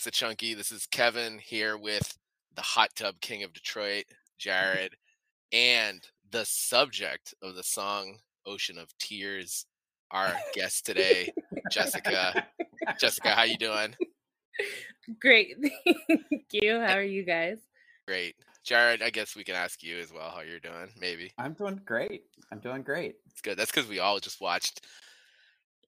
Welcome to That's a Chunky. This is Kevin here with the hot tub king of Detroit, Jared, and the subject of the song Ocean of Tears, our guest today, Jessica. Jessica, how you doing? Great. Thank you. How eh are you guys? Great. Jared, I guess we can ask you as well how you're doing, maybe. I'm doing great. I'm doing great. It's good. That's because we all just watched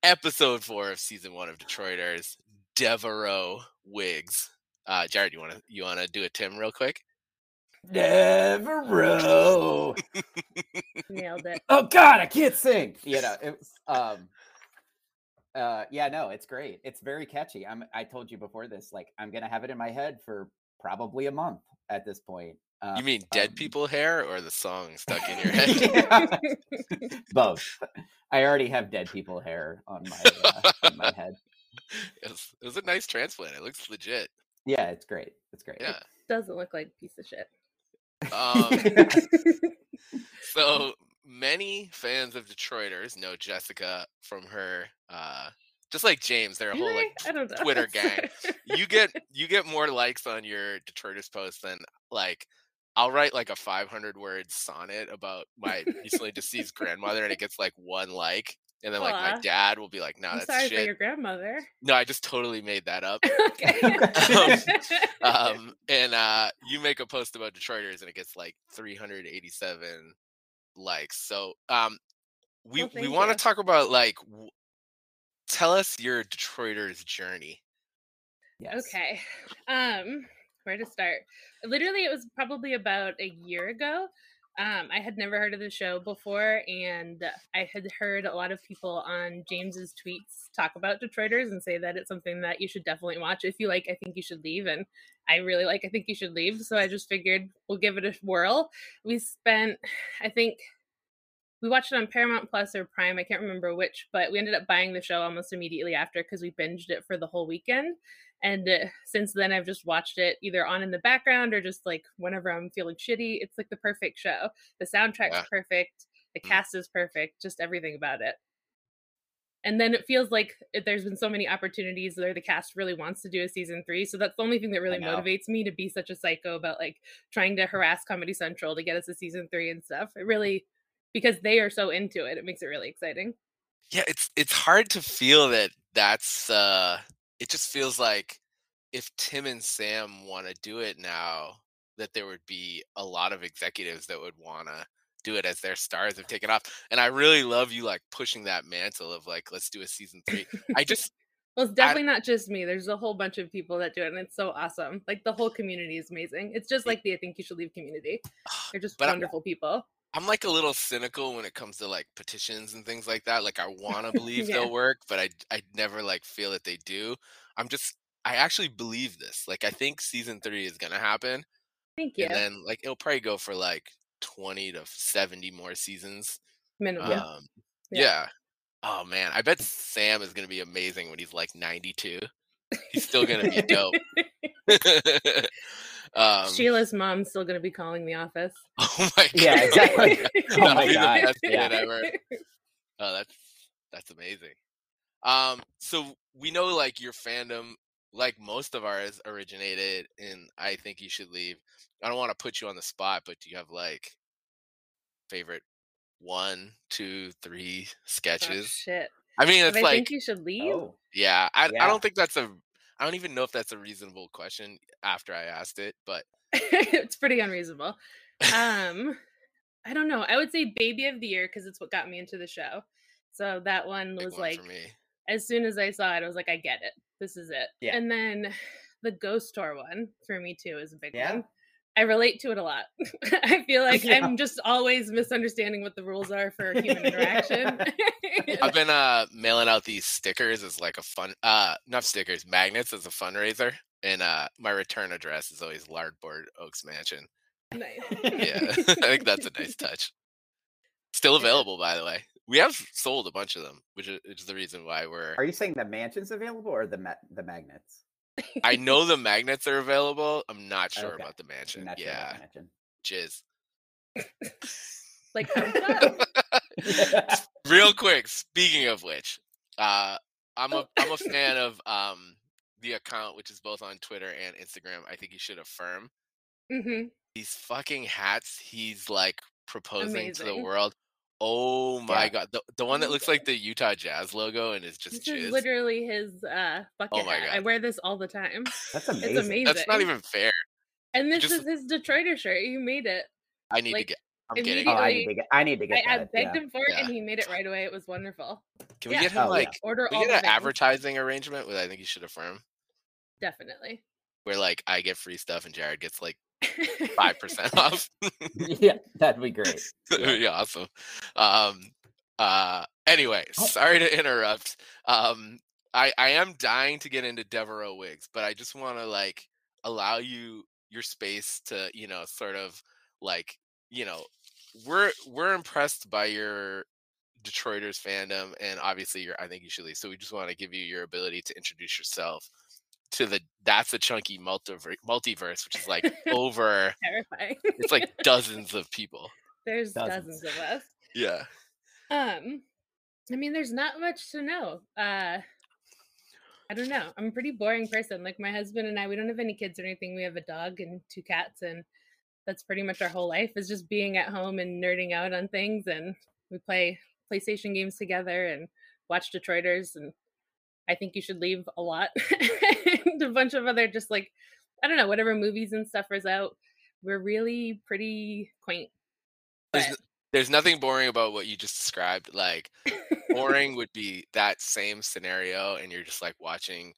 episode four of season one of Detroiters, Devereaux Wigs. Uh, Jared, you wanna you wanna do a Tim real quick? Devereaux. Nailed it. oh God, I can't sing. You know, it was um uh yeah, no, it's great. It's very catchy. I'm I told you before this, like I'm gonna have it in my head for probably a month at this point. Uh, You mean dead um, people hair or the song stuck in your head? yeah. Both. I already have dead people hair on my uh, on my head. It, was, it was a nice transplant. It looks legit. Yeah, it's great. It's great. Yeah. It Doesn't look like a piece of shit. Um, so many fans of Detroiters know Jessica from her, uh, just like James, their Do whole they? like I don't know. Twitter gang. you get you get more likes on your Detroiters post than like I'll write like a 500 word sonnet about my recently deceased grandmother and it gets like one like and then like my dad will be like no I'm that's sorry for your grandmother. no i just totally made that up okay. um and uh you make a post about detroiters and it gets like 387 likes so um we Well, we want to talk about like w- tell us your detroiters journey Yes. Okay. Um, where to start? Literally, it was probably about a year ago. Um, I had never heard of the show before, and I had heard a lot of people on James's tweets talk about Detroiters and say that it's something that you should definitely watch. If you like, I think you should leave, and I really like. I think you should leave. So I just figured we'll give it a whirl. We spent, I think, we watched it on Paramount Plus or Prime. I can't remember which, but we ended up buying the show almost immediately after because we binged it for the whole weekend. And uh, since then, I've just watched it either on in the background or just like whenever I'm feeling shitty. It's like the perfect show. The soundtrack's Yeah. perfect. The Mm. cast is perfect. Just everything about it. And then it feels like there's been so many opportunities where the cast really wants to do a season three. So that's the only thing that really motivates me to be such a psycho about like trying to harass Comedy Central to get us a season three and stuff. It really, because they are so into it, it makes it really exciting. yeah it's it's hard to feel that that's uh it just feels like if tim and sam want to do it now that there would be a lot of executives that would want to do it as their stars have taken off and i really love you like pushing that mantle of like let's do a season three i just Well, it's definitely not just me. There's a whole bunch of people that do it, and it's so awesome. Like the whole community is amazing. It's just like the I think you should leave community. They're just But I- wonderful people. I'm like a little cynical when it comes to like petitions and things like that like i want to believe Yeah. they'll work but i i never like feel that they do i'm just i actually believe this like i think season three is gonna happen Thank you. and then like it'll probably go for like 20 to 70 more seasons Minimum. um Yeah. yeah. oh man i bet sam is gonna be amazing when he's like 92 he's still gonna be dope um Sheila's mom's still going to be calling the office. oh my god Yeah, exactly. Oh my God, best yeah. bit ever. oh that's that's amazing um so we know like your fandom like most of ours originated in i think you should leave i don't want to put you on the spot but do you have like favorite one, two, three sketches shit. i mean If it's I like think you should leave. Oh. yeah I, I don't think that's a i don't even know if that's a reasonable question after i asked it but it's pretty unreasonable. Um, I don't know. I would say baby of the year because it's what got me into the show. So that one big was one like me as soon as I saw it, I was like, I get it. This is it. Yeah. And then the ghost tour one for me too is a big Yeah? one. I relate to it a lot. I feel like Yeah. I'm just always misunderstanding what the rules are for human interaction. I've been uh mailing out these stickers as like a fun uh not stickers, magnets as a fundraiser. And uh my return address is always Lardboard Oaks Mansion. nice. Yeah. I think that's a nice touch. Still available by the way. We have sold a bunch of them, which is, which is the reason why we're Are you saying the mansion's available or the ma- the magnets? I know the magnets are available. I'm not sure Okay. about the mansion. Sure yeah. mansion. Jizz. Like. Real quick, speaking of which, uh I'm a I'm a fan of um the account, which is both on Twitter and Instagram, I think you should affirm. Mm-hmm. These fucking hats he's like proposing to the world. Oh my Yeah. god. The, the one that looks like the Utah Jazz logo and is just This is literally his uh bucket Oh my hat. God. I wear this all the time. That's amazing. It's amazing. amazing. That's not even fair. And this just- is his Detroiter shirt. You made it. I need Like, to get I'm getting Oh. I need to get. I need to I, get I that. begged yeah. him for it, Yeah. and he made it right away. It was wonderful. Can we yeah. get him Oh, yeah. like Order we all get the an things. advertising arrangement with I think you should affirm Definitely. where like I get free stuff and Jared gets like five percent off. yeah, that'd be great. yeah. Yeah. awesome. Um uh anyway, Oh. sorry to interrupt. Um I I am dying to get into Devereaux wigs, but I just want to like allow you your space to, you know, sort of like, you know, we're we're impressed by your Detroiters fandom and obviously your I think you should leave. So we just want to give you your ability to introduce yourself to the that's a chunky multiverse multiverse, which is like over Terrifying. it's like dozens of people. There's Dozens. dozens of us. Yeah. Um, I mean, there's not much to know. Uh, I don't know. I'm a pretty boring person. Like my husband and I, we don't have any kids or anything. We have a dog and two cats, and that's pretty much our whole life is just being at home and nerding out on things. And we play PlayStation games together and watch Detroiters. And I think you should leave a lot. and a bunch of other just like I don't know whatever movies and stuff is out. We're really pretty quaint. There's, But there's nothing boring about what you just described. Like boring would be that same scenario, and you're just like watching.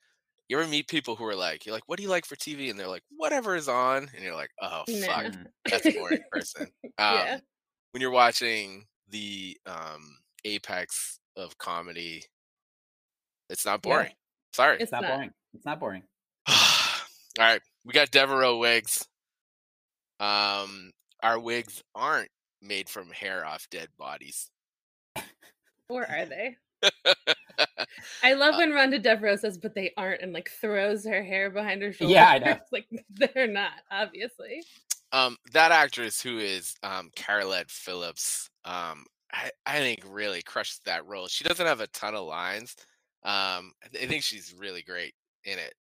You ever meet people who are like, you're like, what do you like for TV? And they're like, whatever is on. And you're like, oh fuck, that's a boring person. Um, yeah. When you're watching the um, apex of comedy, it's not Yeah. boring. Sorry. It's It's not not. boring. It's not boring. All right, we got Devereaux wigs. Um, our wigs aren't made from hair off dead bodies. Or are they? I love Uh, when Rhonda Devereaux says, but they aren't, and like throws her hair behind her shoulder. Yeah, I know. like they're not, obviously. um, that actress who is um, Carolette Phillips, um, I, I think really crushed that role. She doesn't have a ton of lines. Um, I, th- I think she's really great in it.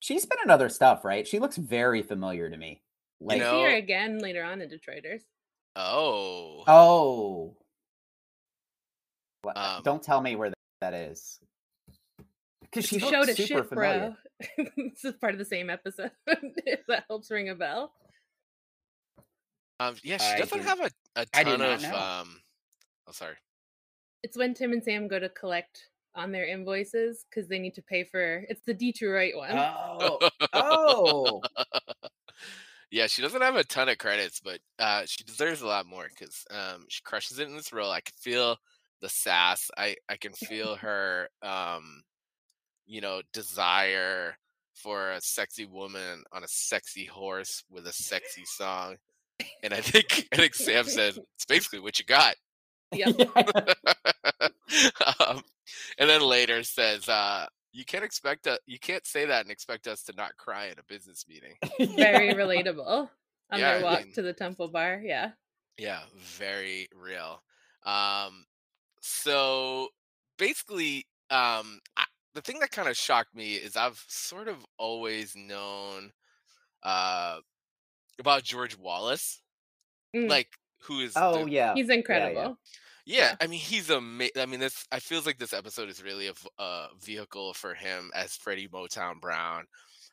She's been in other stuff, right? She looks very familiar to me. Like, know- See her again later on in Detroiters. Oh, oh, What- Um, don't tell me where that is. Because she She looks showed a super shit, familiar. bro. this is part of the same episode. if that helps ring a bell. um, yeah, she I doesn't do- have a, a I do ton not of. know. Um, oh, sorry. It's when Tim and Sam go to collect on their invoices because they need to pay for. It's the Detroit one. Oh, oh, yeah, she doesn't have a ton of credits, but uh, she deserves a lot more because um, she crushes it in this role. I can feel the sass. I I can feel her, um, you know, desire for a sexy woman on a sexy horse with a sexy song. And I think I think Sam says it's basically what you got. Yep. Yeah. um, and then later says, uh, "You can't expect a, you can't say that and expect us to not cry at a business meeting." Very relatable on Yeah, their walk mean- to the Temple Bar. Yeah. Yeah, very real. Um, so basically, um, I, the thing that kind of shocked me is I've sort of always known uh, about George Wallace, Mm, like who is Oh the- yeah. He's incredible. Yeah, Yeah. I mean he's amazing. I mean this. I feels like this episode is really a vehicle for him as Freddie Motown Brown.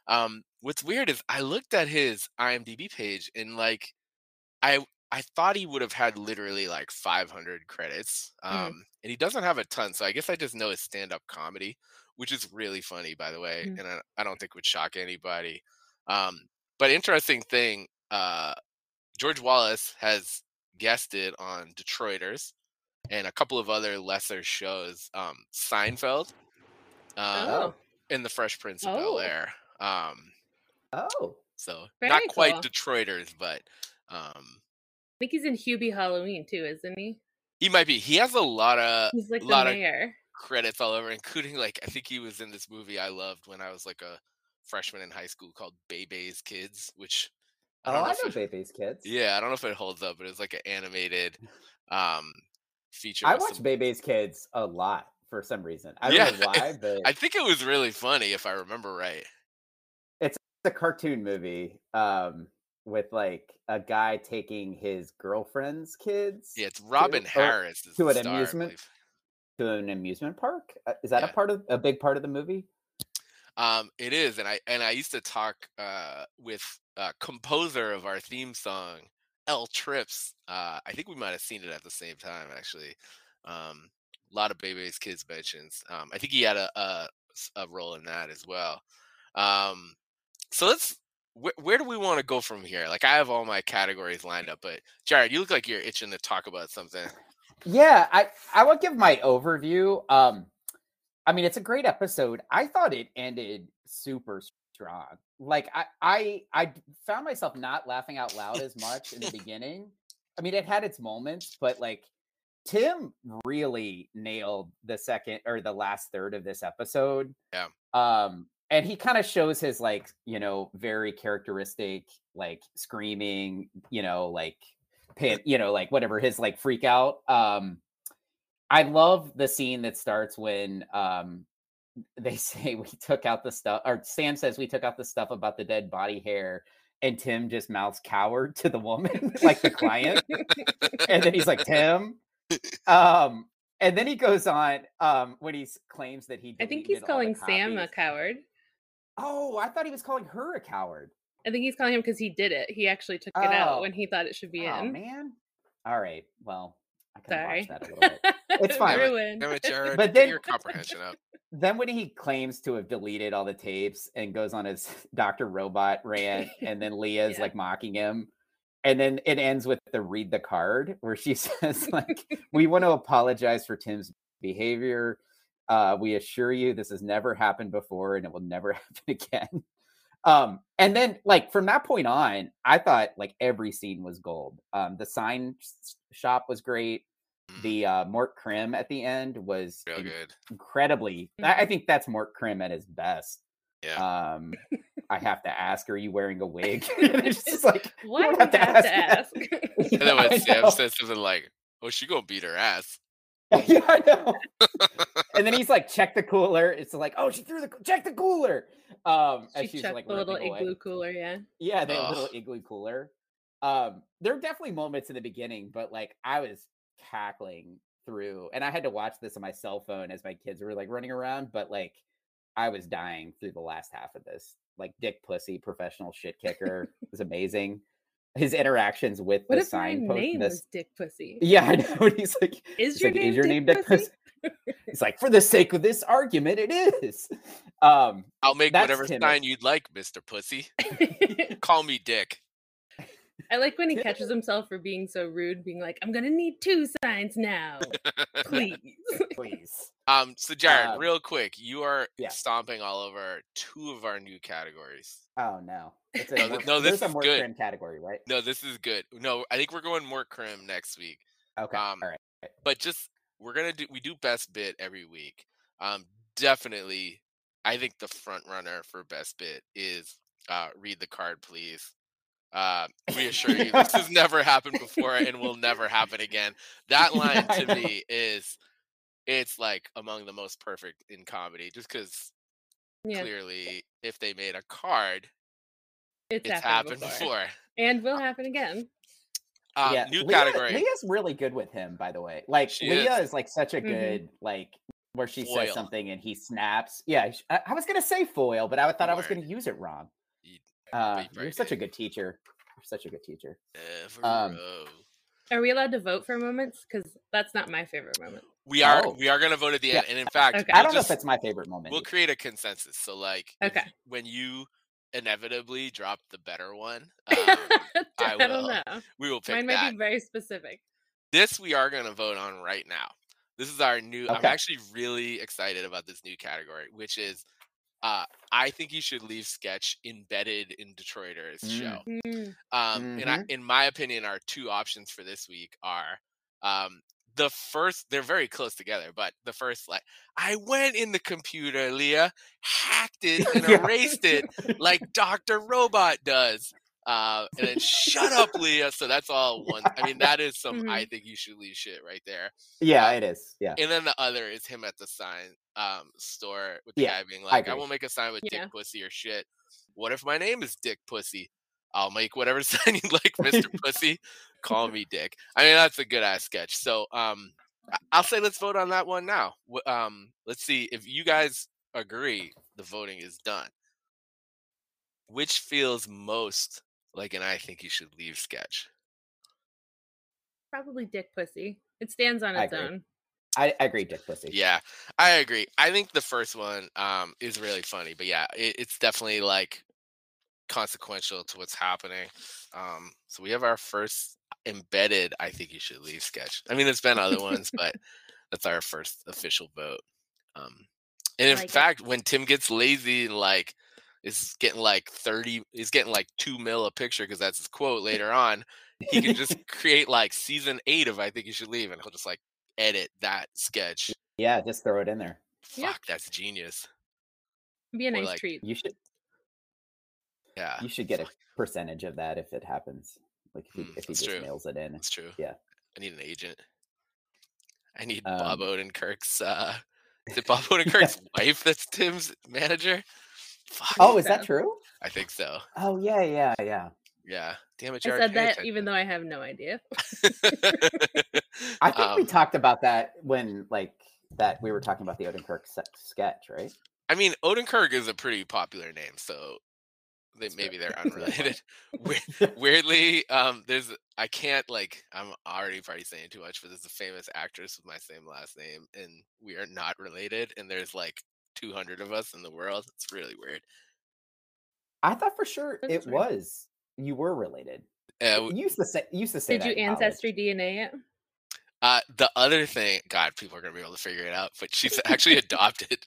Um, what's weird is I looked at his IMDb page and like, I I thought he would have had literally like 500 credits. Um, Mhm. and he doesn't have a ton, so I guess I just know his stand up comedy, which is really funny by the way, Mhm. and I, I don't think would shock anybody. Um, but interesting thing, uh, George Wallace has guested on Detroiters and a couple of other lesser shows. Um, Seinfeld, um, Oh. and The Fresh Prince of Bel Oh. Air. Um, Oh. so Very not quite cool. Detroiters, but um, I think he's in Hubie Halloween too, isn't he? he might be. He has a lot of He's like lot of credits all over, including like I think he was in this movie I loved when I was like a freshman in high school called Bebe's Kids, which I Oh, don't know I know Bebe's Kids. Yeah, I don't know if it holds up, but it's like an animated um feature. I watch some- Bebe's Kids a lot for some reason. I don't know why, but I think it was really funny if I remember right. it's a cartoon movie um, with like a guy taking his girlfriend's kids Yeah, it's Robin or Harris to an star, amusement- to an amusement park. Uh, Is that Yeah. a part of a big part of the movie? Um, it is, and I and I used to talk uh, with uh, composer of our theme song, L Trips. Uh, I think we might have seen it at the same time, actually. Um, a lot of Bebe's Kids mentions. Um, I think he had a a role in that as well. Um, so let's. Wh- where do we want to go from here? Like I have all my categories lined up, but Jared, you look like you're itching to talk about something. Yeah, I I will give my overview. Um, I mean, it's a great episode. I thought it ended super strong. Like I, I, I found myself not laughing out loud as much in the beginning. I mean, it had its moments, but like Tim really nailed the second or the last third of this episode. Yeah. Um, and he kind of shows his like, you know, very characteristic like screaming, you know, like pan, you know, like whatever his like freak out. Um, I love the scene that starts when um they say we took out the stuff, or Sam says we took out the stuff about the dead body hair, and Tim just mouths coward to the woman, like the client, and then he's like Tim. Um, and then he goes on um when he claims that he. I think he's calling Sam a coward. Oh, I thought he was calling her a coward. I think he's calling him because he did it. He actually took it Oh. out when he thought it should be Oh in. man. All right. Well, I could have Sorry. watched that a little bit. It's fine. Ruined. Damn Jared, But then- your comprehension up. then when he claims to have deleted all the tapes and goes on his Dr. Robot rant, and then Leah's Yeah. like mocking him. And then it ends with the read the card where she says, like, we want to apologize for Tim's behavior. Uh, we assure you this has never happened before and it will never happen again. Um, and then like from that point on, I thought like every scene was gold. Um, the sign shop was great. Mhm, The uh Mort Krim at the end was real in- good. incredibly I, I think that's Mort Krim at his best. Yeah. Um I have to ask, are you wearing a wig? it's just like Why don't do have to have to ask ask? And then Yeah, when Sam says something like, "Oh, she gonna beat her ass," yeah, I know. and then he's like, check the cooler. It's like, oh, she threw the check the cooler. Um, as she she's chucked like the little ripping away. igloo cooler, yeah. Yeah, the little igloo cooler. Um, there are definitely moments in the beginning, but like I was cackling through, and I had to watch this on my cell phone as my kids were like running around, but like I was dying through the last half of this. Like Dick Pussy, professional shit kicker, was amazing. His interactions with What the if my signpost. name this- was Dick Pussy? yeah, I know. and He's like, Is he's your like, name is your Dick name Dick Pussy? Pussy? He's like, for the sake of this argument, it is. Um, I'll make whatever timid. sign you'd like, Mister Pussy. Call me Dick. I like when he catches himself for being so rude, being like, I'm gonna need two signs now. Please. please. Um, so Jared, Um, real quick, you are yeah. stomping all over two of our new categories. Oh no. It's a No, more- no, there's this is a more good. trim category, right? No, this is good. No, I think we're going more crim next week. Okay. Um, all right. But just we're gonna do we do best bit every week. Um, definitely, I think the front runner for best bit is uh, read the card, please. Uh, reassure you, this has never happened before and will never happen again. That line Yeah, to know. me is, it's like among the most perfect in comedy, just because Yeah, clearly, if they made a card, it's, it's happened, happened before. before. And will happen again. Um, yeah. New Leah- category. Leah's really good with him, by the way. Like She Leah is. is. like such a Mhm. good like where she Foil. says something and he snaps. Yeah, I, I was gonna say foil, but I thought I was gonna use it wrong. You- Uh, you you're probably such a good teacher. You're such a good teacher. Um. Are we allowed to vote for moments? Because that's not my favorite moment. We are Oh. we are gonna vote at the Yeah. end, and in fact, Okay. I we'll don't know if it's my favorite moment. we'll either. create a consensus. So like, if- Okay. when you inevitably drop the better one, um, I, will. don't know. we will pick Mine might that. be very specific. This we are gonna vote on right now. This is our new. I'm actually really excited about this new category, which is, uh, I think you should leave sketch embedded in Detroiters Mm. show. Mm, Um, and I, in my opinion, our two options for this week are um, the first. They're very close together, but the first, like, I went in the computer, Leah, hacked it, and Yeah. erased it like Doctor Robot does. Uh, and then shut up, Leah. So that's all one. I mean, that is some Mhm. I think you should leave shit right there. Yeah, Uh, it is. Yeah. And then the other is him at the sign um store with the Yeah, guy being I like, I, agree. won't make a sign with Yeah. dick pussy or shit. What if my name is Dick Pussy? I'll make whatever sign you like, Mr. Pussy. Call me Dick. I mean, that's a good ass sketch. So um I- I'll say let's vote on that one now. Um let's see if you guys agree the voting is done. Which feels most like an I think you should leave sketch? Probably Dick Pussy. It stands on its own. I, I agree, Dick Pussy. Yeah, I agree. I think the first one um, is really funny, but yeah, it, it's definitely like consequential to what's happening. Um, so we have our first embedded. I think you should leave sketch. I mean, there's been other ones, but that's our first official vote. Um, and in Like it. fact, when Tim gets lazy and like is getting like thirty, is getting like two mil a picture because that's his quote later on. He can just create like season eight of I think you should leave, and he'll just like edit that sketch Yeah, just throw it in there. Yeah. Fuck, that's genius. Be a Or nice like- treat. You should Yeah, you should get a percentage of that if it happens. Like if he, Mm, if he just true. nails it in. that's true. Yeah. I need an agent. I need Bob Um, Odenkirk's. Uh, is it Bob Odenkirk's wife that's Tim's manager? Fuck. Oh, is that true? I think so. Oh yeah, yeah, yeah. Yeah. Damn it, I said pay that even though I have no idea. I think we Um, talked about that when like that we were talking about the Odenkirk sketch, right? I mean, Odenkirk is a pretty popular name, so they, maybe they're That's really funny. unrelated. Weirdly, um, there's I can't like I'm already probably saying too much, but there's a famous actress with my same last name, and we are not related. And there's like 200 of us in the world. It's really weird. I thought for sure That's it weird. was you were related. Uh, You w- used to say you used to say Did you college. ancestry DNA it? uh, the other thing, God, people are gonna be able to figure it out, but she's actually adopted.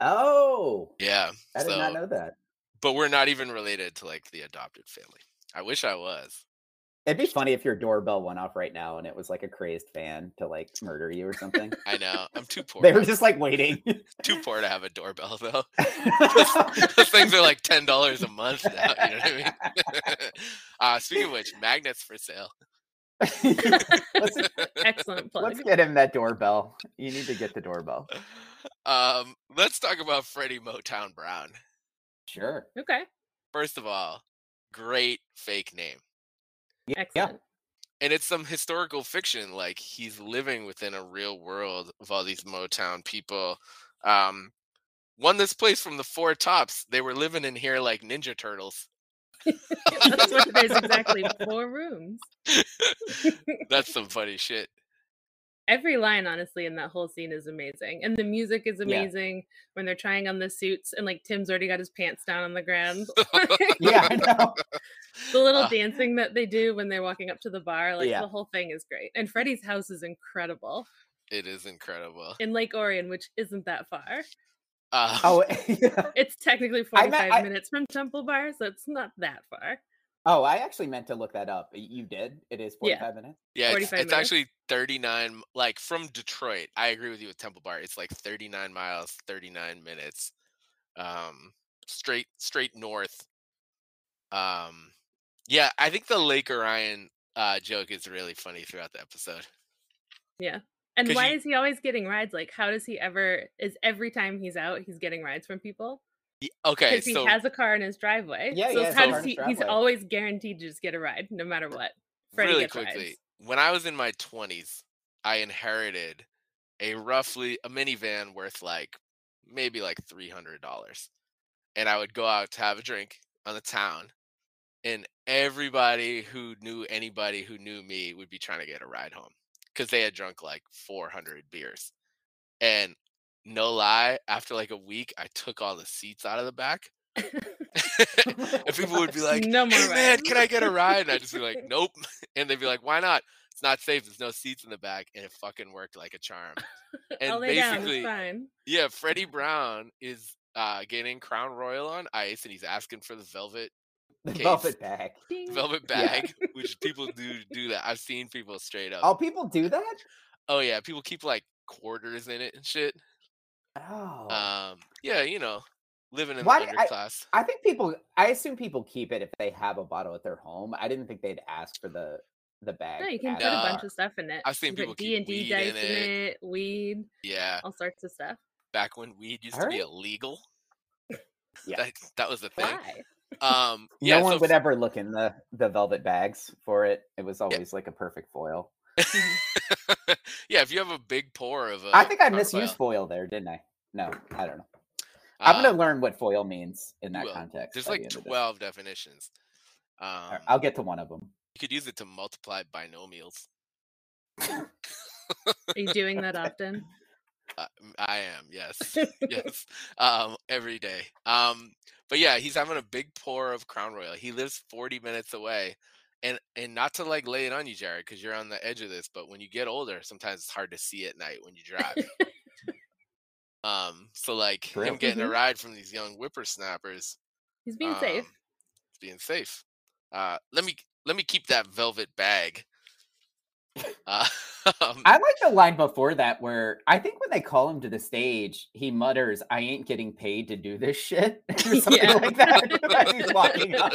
Oh, Yeah. I did so, not know that. but we're not even related to like the adopted family. I wish I was. It'd be funny if your doorbell went off right now and it was like a crazed fan to like murder you or something. I know. I'm too poor. they were just like waiting. too poor to have a doorbell though. Those things are like ten dollars a month now. You know what I mean? uh, speaking of which, magnets for sale. let's, Excellent plug. let's get him that doorbell. You need to get the doorbell. um, let's talk about Freddie Motown Brown. Sure. Okay. First of all, great fake name, Yeah. Excellent. and it's some historical fiction. Like he's living within a real world of all these Motown people. Um, won this place from the Four Tops. They were living in here like Ninja Turtles. That's what there's exactly four rooms. That's some funny shit. Every line, honestly, in that whole scene is amazing, and the music is Yeah. amazing when they're trying on the suits, and like Tim's already got his pants down on the ground. Yeah, I know. the little Uh, dancing that they do when they're walking up to the bar, like Yeah. the whole thing is great. And Freddie's house is incredible It is incredible. in Lake Orion, which isn't that far. Uh, Oh, yeah. It's technically I 45 meant- I- minutes from Temple Bar, so it's not that far. Oh, I actually meant to look that up. You did. It is Yeah. forty-five minutes. yeah, it's, 45 it's minutes. actually 39, like from Detroit. I agree with you with Temple Bar. It's like 39 miles, 39 minutes, um, straight straight north. Um, yeah, I think the Lake Orion uh, joke is really funny throughout the episode. Yeah. And why you- is he always getting rides? Like, how does he ever? Is every time he's out, he's getting rides from people? Ye- Okay, Because he has a car in his driveway. Yeah, so he has a car does he? his He's always guaranteed to just get a ride, no matter what. Freddie really quickly, rides. when I was in my 20s, I inherited a roughly a minivan worth like maybe like $300. And I would go out to have a drink on the town and everybody who knew anybody who knew me would be trying to get a ride home cuz they had drunk like 400 beers. And no lie, after like a week, I took all the seats out of the back. and people would be like, No hey man, can I get a ride? And I'd just be like, nope. And they'd be like, why not? It's not safe. There's no seats in the back. And it fucking worked like a charm. And down. basically, fine. yeah, Freddie Brown is uh, getting Crown Royal on ice and he's asking for the velvet The Case. velvet bag. Ding. velvet Yeah. bag, which people do do that. I've seen people straight up. Oh, people do that? Oh yeah, people keep like quarters in it and shit. Oh, Um, yeah, you know, living in Why- the underclass. I think people. I assume people keep it if they have a bottle at their home. I didn't think they'd ask for the the bag. No, you can put a bunch of stuff in it. I've seen people D and D weed dice in it. it, weed, yeah, all sorts of stuff. back when weed used to be illegal. Yeah. That, that was the thing. Why? Um, No one so would ever look in the the velvet bags for it. It was always like a perfect foil. yeah, if you have a big pour of, I uh, think I misused foil there, didn't I? No, I don't know. I'm uh, gonna learn what foil means in that will. context. There's by the like end twelve definitions. Um, All right, I'll get to one of them. you could use it to multiply binomials. Are you doing that often? Uh, m- I am, yes, yes, um, every day. Um, but yeah, he's having a big pour of Crown Royal. He lives 40 minutes away, and and not to like lay it on you, Jared, because you're on the edge of this. But when you get older, sometimes it's hard to see at night when you drive. um, so like him getting a Mhm. ride from these young whippersnappers, He's being safe. um, being safe. Uh, let me let me keep that velvet bag. Uh, um, I like the line before that where I think when they call him to the stage, he mutters, "I ain't getting paid to do this shit," or something Yeah. like that. he's walking up.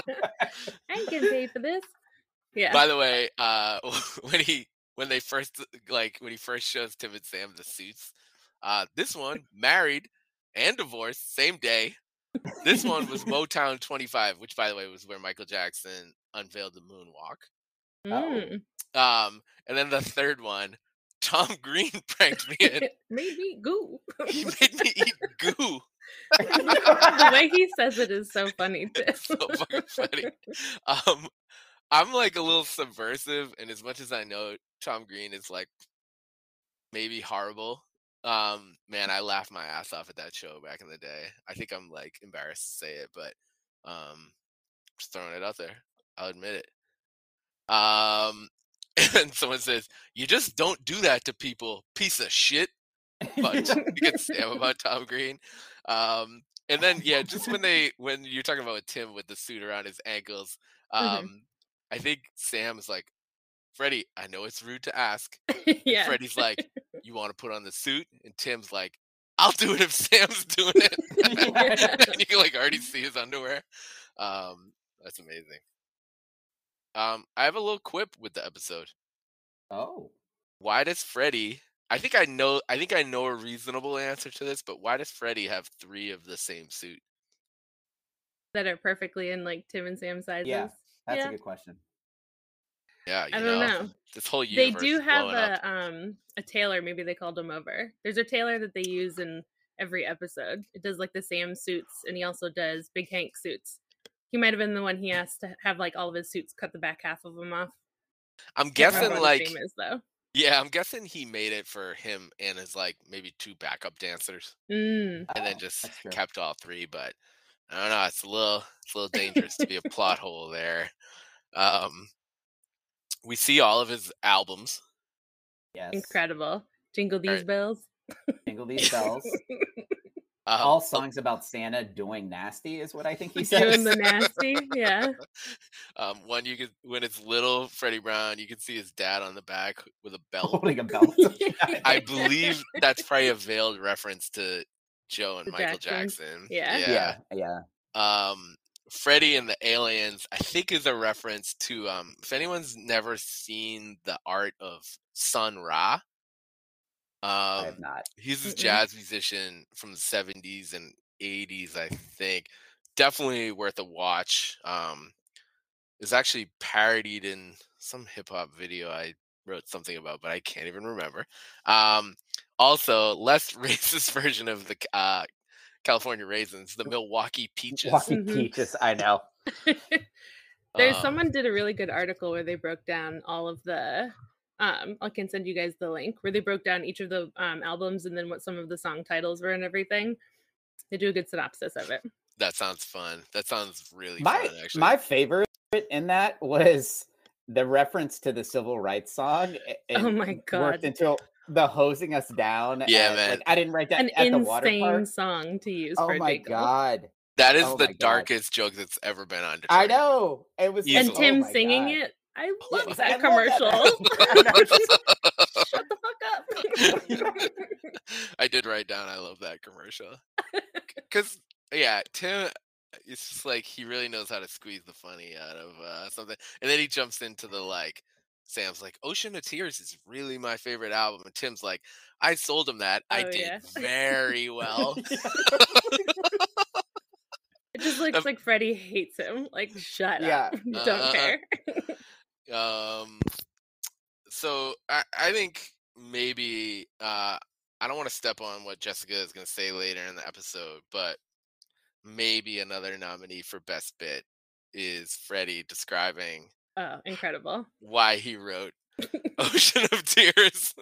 I ain't getting paid for this. Yeah. By the way, uh, when he when they first like when he first shows Tim and Sam the suits, uh, this one married and divorced same day. This one was Motown 25, which by the way was where Michael Jackson unveiled the moonwalk. Mm. Um, and then the third one, Tom Green pranked me in. Made me eat goo. He made me eat goo. the way he says it is so funny so fucking funny. Um, I'm like a little subversive, and as much as I know Tom Green is like maybe horrible, um, man, I laughed my ass off at that show back in the day. I think I'm like embarrassed to say it, but um, just throwing it out there. I'll admit it. Um, and someone says, "You just don't do that to people, piece of shit." But you can Sam about Tom Green. Um, and then yeah, just when they when you're talking about Tim with the suit around his ankles, um, Mhm. I think Sam's like, Freddie, I know it's rude to ask. yeah. Freddie's like, you want to put on the suit? And Tim's like, I'll do it if Sam's doing it. and you can like already see his underwear. Um, that's amazing. Um, I have a little quip with the episode. oh, Why does Freddie? I think I know. I think I know a reasonable answer to this, but why does Freddie have three of the same suit? that are perfectly in like Tim and Sam sizes. That's Yeah. a good question. Yeah, you I don't know. This whole They do have blowing up. a um a tailor. Maybe they called him over. There's a tailor that they use in every episode. It does like the Sam suits, and he also does Big Hank suits. He might have been the one he asked to have like all of his suits cut the back half of them off. I'm Can't guessing like his is though. yeah, I'm guessing he made it for him and his like maybe two backup dancers, Mm. and then Oh, just kept all three. But I don't know. It's a little it's a little dangerous to be a plot hole there. Um, we see all of his albums. Yes, Incredible. Jingle these Alright. bells. Jingle these bells. Um, All oh, songs about Santa doing nasty is what I think he says. Doing the nasty. Yeah. um, one you could when it's little Freddie Brown, you can see his dad on the back with a belt. holding a belt. I believe that's probably a veiled reference to Joe and The Michael Jacksons. Jackson. Yeah. yeah, yeah. Um, Freddie and the Aliens, I think, is a reference to um. If anyone's never seen the art of Sun Ra, I um, have not. he's a jazz musician from the 70s and 80s i think definitely worth a watch um is actually parodied in some hip-hop video i wrote something about but i can't even remember um also less racist version of the uh california raisins the milwaukee peaches Walking Mhm. peaches. I know. There's Um, someone did a really good article where they broke down all of the um I can send you guys the link where they broke down each of the um albums and then what some of the song titles were and everything. They do a good synopsis of it. that sounds fun that sounds really My fun actually my favorite in that was the reference to the civil rights song. a- Oh my God. Worked into the hosing us down. Yeah, at- man. Like, I didn't write that An at the water insane park. song to use Oh for my jingle. god! that is oh the my God. darkest joke that's ever been on I know it was. Easily. And Tim oh singing God. it. I love he's that like, "I love commercial. that." Shut the fuck up. I did write down I love that commercial. Cuz yeah, Tim. It's just like he really knows how to squeeze the funny out of uh, something, and then he jumps into the like. Sam's like, Ocean of Tears is really my favorite album, and Tim's like, I sold him that. I Oh, did yeah. very well. It just looks Um, like Freddie hates him. Like, shut Yeah. up. Don't Uh-uh. care. Um, so I, I think maybe uh, I don't want to step on what Jessica is going to say later in the episode, but maybe another nominee for best bit is Freddie describing Oh, incredible. why he wrote Ocean of Tears.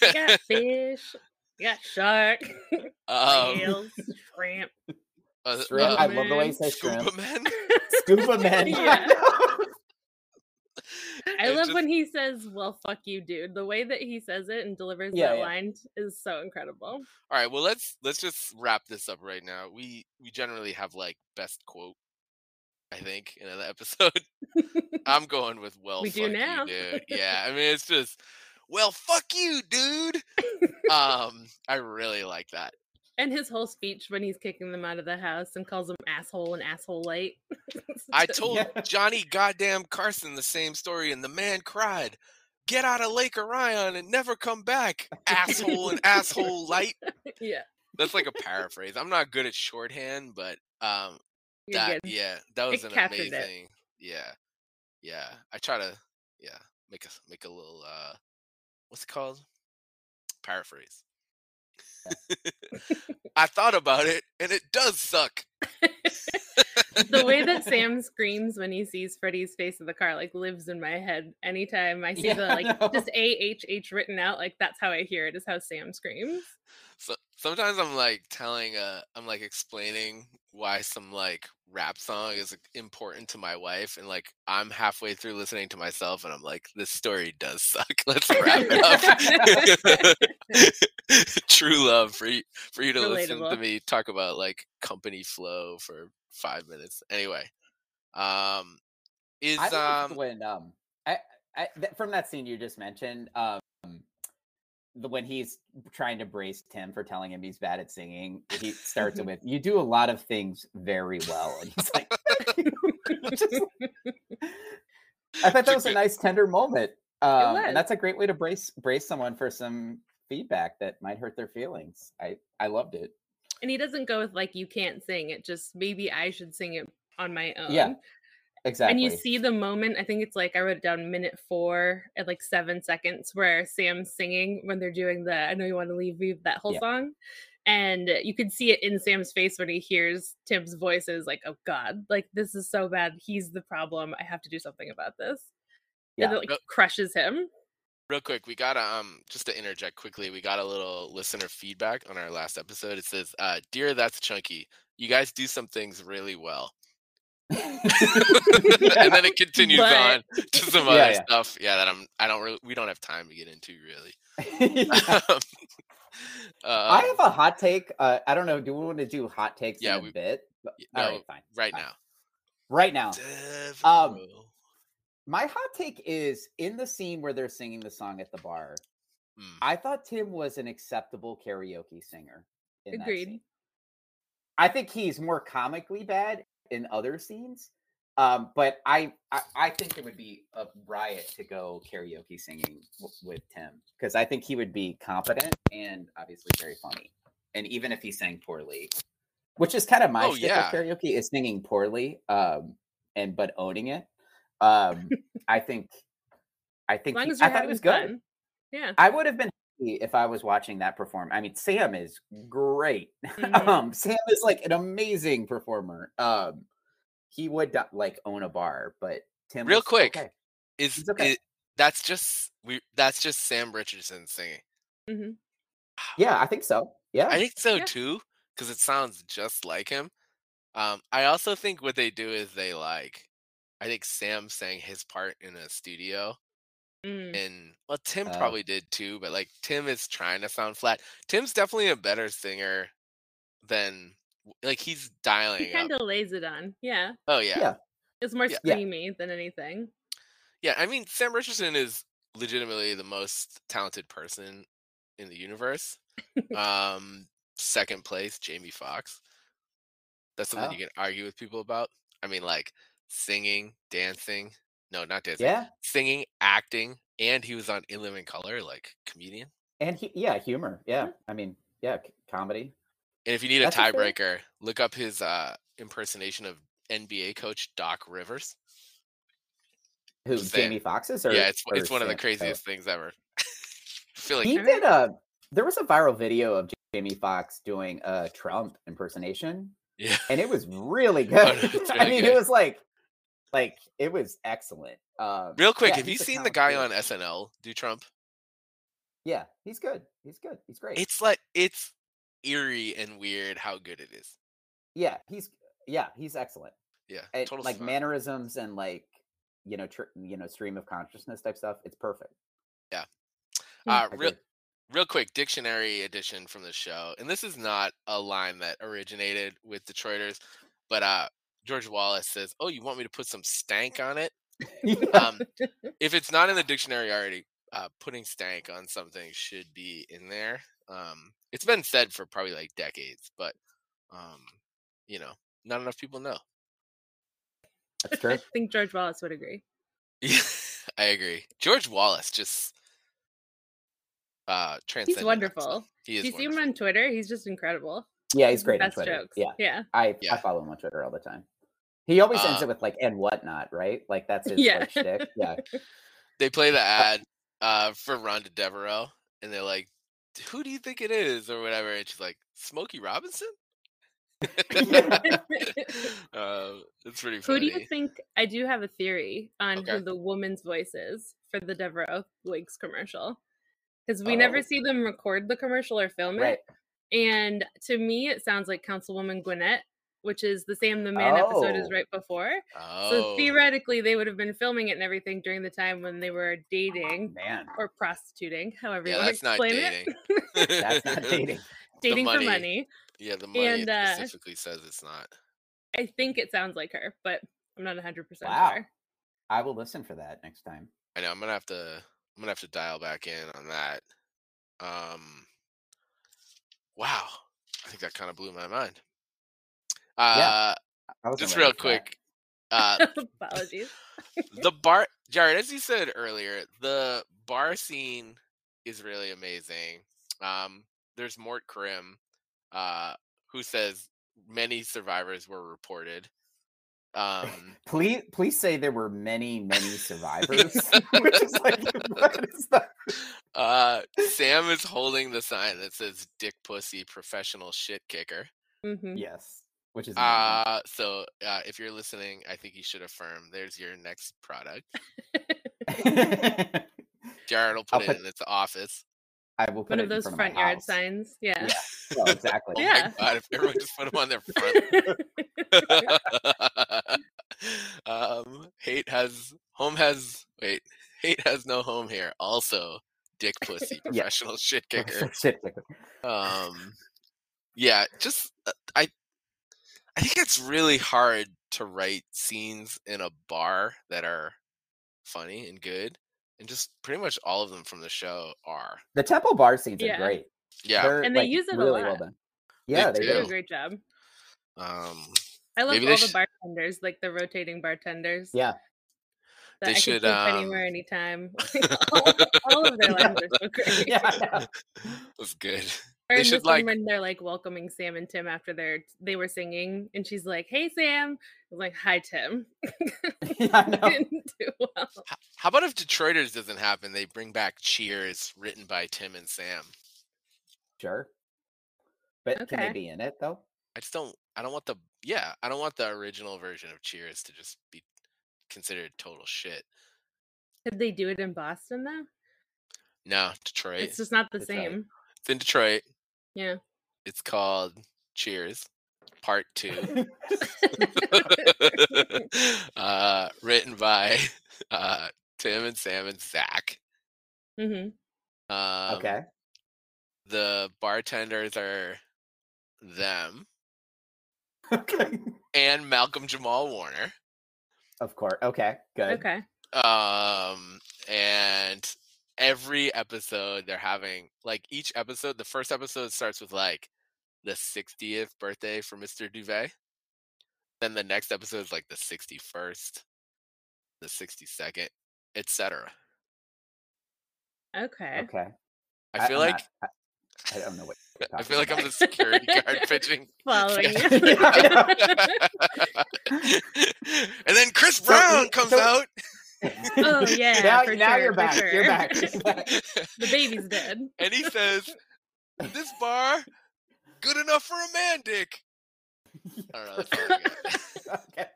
You got fish. You got shark. um, whales. Shrimp. uh, Shrimp. uh, I love the way he says Scuba shrimp. Men. Scuba men. Yeah. I It love just- when he says, "Well, fuck you, dude." The way that he says it and delivers Yeah, that yeah. line is so incredible. All right, well let's let's just wrap this up right now. We we generally have like best quote, I think, in an episode. I'm going with well, We do fuck now. you, dude. Yeah, I mean it's just well, fuck you, dude. um, I really like that. and his whole speech when he's kicking them out of the house and calls them asshole and asshole light. I told Yeah. Johnny goddamn Carson the same story, and the man cried, "Get out of Lake Orion and never come back, asshole and asshole light." yeah, That's like a paraphrase. I'm not good at shorthand, but um, that yeah that was an captured it. Yeah yeah i try to yeah make a make a little uh what's it called? Paraphrase. I thought about it and it does suck the way that Sam screams when he sees Freddie's face in the car like lives in my head. Anytime I see Yeah, the like know. just A H H written out, like that's how I hear it. Is how Sam screams. so sometimes i'm like telling uh i'm like explaining why some like rap song is like, important to my wife and like i'm halfway through listening to myself and i'm like this story does suck let's wrap it up true love for you for you to listen to me talk about like company flow for five minutes. Anyway um is um when um I, I th- from that scene you just mentioned um the when he's trying to brace Tim for telling him he's bad at singing he starts it with you do a lot of things very well and he's like Just- I thought that was a nice tender moment um and that's a great way to brace brace someone for some feedback that might hurt their feelings I I loved it and he doesn't go with like you can't sing it. Just maybe I should sing it on my own. Yeah, exactly And you see the moment, I think it's like I wrote it down minute four at like seven seconds where Sam's singing when they're doing the I know you want to leave me that whole Yeah. song. And you can see it in Sam's face when he hears Tim's voice is like, oh God, like this is so bad. He's the problem. I have to do something about this. Yeah. And it like crushes him. Real quick we got to um just to interject quickly we got a little listener feedback on our last episode it says uh dear that's chunky you guys do some things really well and then it continues But- on to some Yeah, other yeah. stuff yeah that i'm i don't really we don't have time to get into really Yeah. um, I uh, have a hot take. Uh, I don't know. Do we want to do hot takes Yeah, in a we- bit? But- no, right, fine. right now Right now, Um. My hot take is in the scene where they're singing the song at the bar. Mm. I thought Tim was an acceptable karaoke singer. In that Agreed. scene. I think he's more comically bad in other scenes. Um, but I, I I think it would be a riot to go karaoke singing w- with Tim because I think he would be competent and obviously very funny. And even if he sang poorly, which is kind of my Oh, yeah. karaoke is singing poorly, um, and but owning it. Um, I think I think long he- as you're I thought having it was good. fun. Yeah. I would have been happy if I was watching that perform. I mean, Sam is great. Mhm. um, Sam is like an amazing performer. Um, he would like own a bar, but Tim, Real was quick, okay. is okay. it, that's just we that's just sam richardson singing Mm-hmm. yeah, I think so. Yeah, I think so Yeah. too, because it sounds just like him. Um, I also think what they do is they like, I think Sam sang his part in a studio, Mm. and well, Tim Oh. probably did too, but like Tim is trying to sound flat. Tim's definitely a better singer than like he's dialing He kind of lays it on. Yeah. Oh yeah. Yeah. It's more Yeah. Yeah. than anything. Yeah, I mean, Sam Richardson is legitimately the most talented person in the universe. um, second place, Jamie Foxx. That's something Oh. you can argue with people about. I mean, like singing, dancing. No, not dancing. Yeah, Singing, acting, and he was on In Living Color, like comedian. and he, yeah, humor. Yeah, I mean, yeah, c- comedy. And if you need a That's a tiebreaker, look up his uh, impersonation of NBA coach Doc Rivers. Who Just saying. Jamie Foxx's? Or yeah, it's or it's one of the oh. craziest things ever. I feel like He did a. There was a viral video of Jamie Foxx doing a Trump impersonation, yeah, and it was really good. no, it's I mean, good. it was like, like it was excellent. Um, real quick, yeah, have you seen the guy on SNL do Trump? Yeah, he's good. He's good. He's great. It's like it's eerie and weird how good it is. yeah, he's yeah, he's excellent. Yeah, And, total like fun. mannerisms and like you know, tr- you know, stream of consciousness type stuff. It's perfect. Yeah. Uh, I real, real quick dictionary edition from the show, and this is not a line that originated with Detroiters, but uh, George Wallace says, "Oh, you want me to put some stank on it?" Um, if it's not in the dictionary already, uh, putting stank on something should be in there. Um, it's been said for probably like decades, but um, you know, not enough people know. That's I think George Wallace would agree. Yeah, I agree. George Wallace just uh He's wonderful. He is you see him on Twitter? He's just incredible. Yeah, he's great on Twitter. jokes. Yeah, Yeah. I I follow him on Twitter all the time. He always ends Uh, it with like and whatnot, right? Like that's his Yeah. like shtick. Yeah. They play the ad uh for Rhonda Devereaux, and they're like, "Who do you think it is?" or whatever, and she's like, "Smokey Robinson." uh, it's pretty Who do you think? I do have a theory on Okay. who the woman's voice is for the Devereaux Wigs commercial. Because we never Oh. see them record the commercial or film Right. it. And to me, it sounds like Councilwoman Gwinnett, which is the Sam the Man episode is Oh. right before. Oh, So theoretically, they would have been filming it and everything during the time when they were dating Man, or prostituting, however yeah, you want that's to not explain dating. it. that's not dating. dating money. for money. Yeah, the money And, uh, specifically says it's not. I think it sounds like her, but I'm not 100% Wow. sure. I will listen for that next time. I know I'm gonna have to. I'm gonna have to dial back in on that. Um. Wow, I think that kind of blew my mind. Uh, I just real quick. Uh, Apologies. the bar, Jared, as you said earlier, the bar scene is really amazing. Um, there's Mort Crim, uh, who says many survivors were reported. Um, Please, please say there were many, many survivors. Which is like, what is that? uh, Sam is holding the sign that says "Dick Pussy Professional Shit Kicker." hmm Yes, which is amazing. Uh, so uh, if you're listening, I think you should affirm. There's your next product. Jared will I'll put it put- in its office. I will put One it of in those front, front of yard house. signs. Yeah. Yeah. Well, exactly. Oh Yeah. my god! If everyone just put them on their front. um, hate has home has wait. Hate has no home here. Also, dick pussy Yeah. professional shit kicker. Shit kicker. Um, yeah, just uh, I. I think it's really hard to write scenes in a bar that are funny and good, and just pretty much all of them from the show are. The temple bar scenes Yeah. are great. Yeah. They're, And they like, use it a really well lot. done. Yeah, They they, They do do. a great job. Um, I love all the sh- bartenders, like the rotating bartenders. Yeah. That They I should, could sleep um, anywhere, anytime. all, all of their lines are so great. Yeah, I know. was good. Or they in should this like when they're like welcoming Sam and Tim after they're they were singing, and she's like, "Hey Sam," I was like, "Hi Tim." Yeah, I. Didn't do well. How about if Detroiters doesn't happen? They bring back Cheers, written by Tim and Sam. Sure. But can they be in it though? I just don't. I don't want the. Yeah, I don't want the original version of Cheers to just be considered total shit. Could they do it in Boston though? No, Detroit. It's just not the Detroit. same. It's in Detroit. Yeah. It's called Cheers, Part Two. uh, written by uh, Tim and Sam and Zach. Mm-hmm. Um, okay. The bartenders are them Okay. and Malcolm Jamal Warner. Of course. Okay. Good. Okay. Um, and every episode they're having like each episode. The first episode starts with like the 60th birthday for Mr. Duvet. Then the next episode is like the 61st, the 62nd, etc. Okay. Okay. I feel I'm like not- I, I don't know what. I feel like I'm the security guard pitching. Following Yeah. you. And then Chris Brown we- comes so- out. Oh, yeah, Now, for now sure, you're for back. You're back. You're back. The baby's dead. and he says, "This bar, good enough for a man, Dick." I don't know. That's all I got. okay.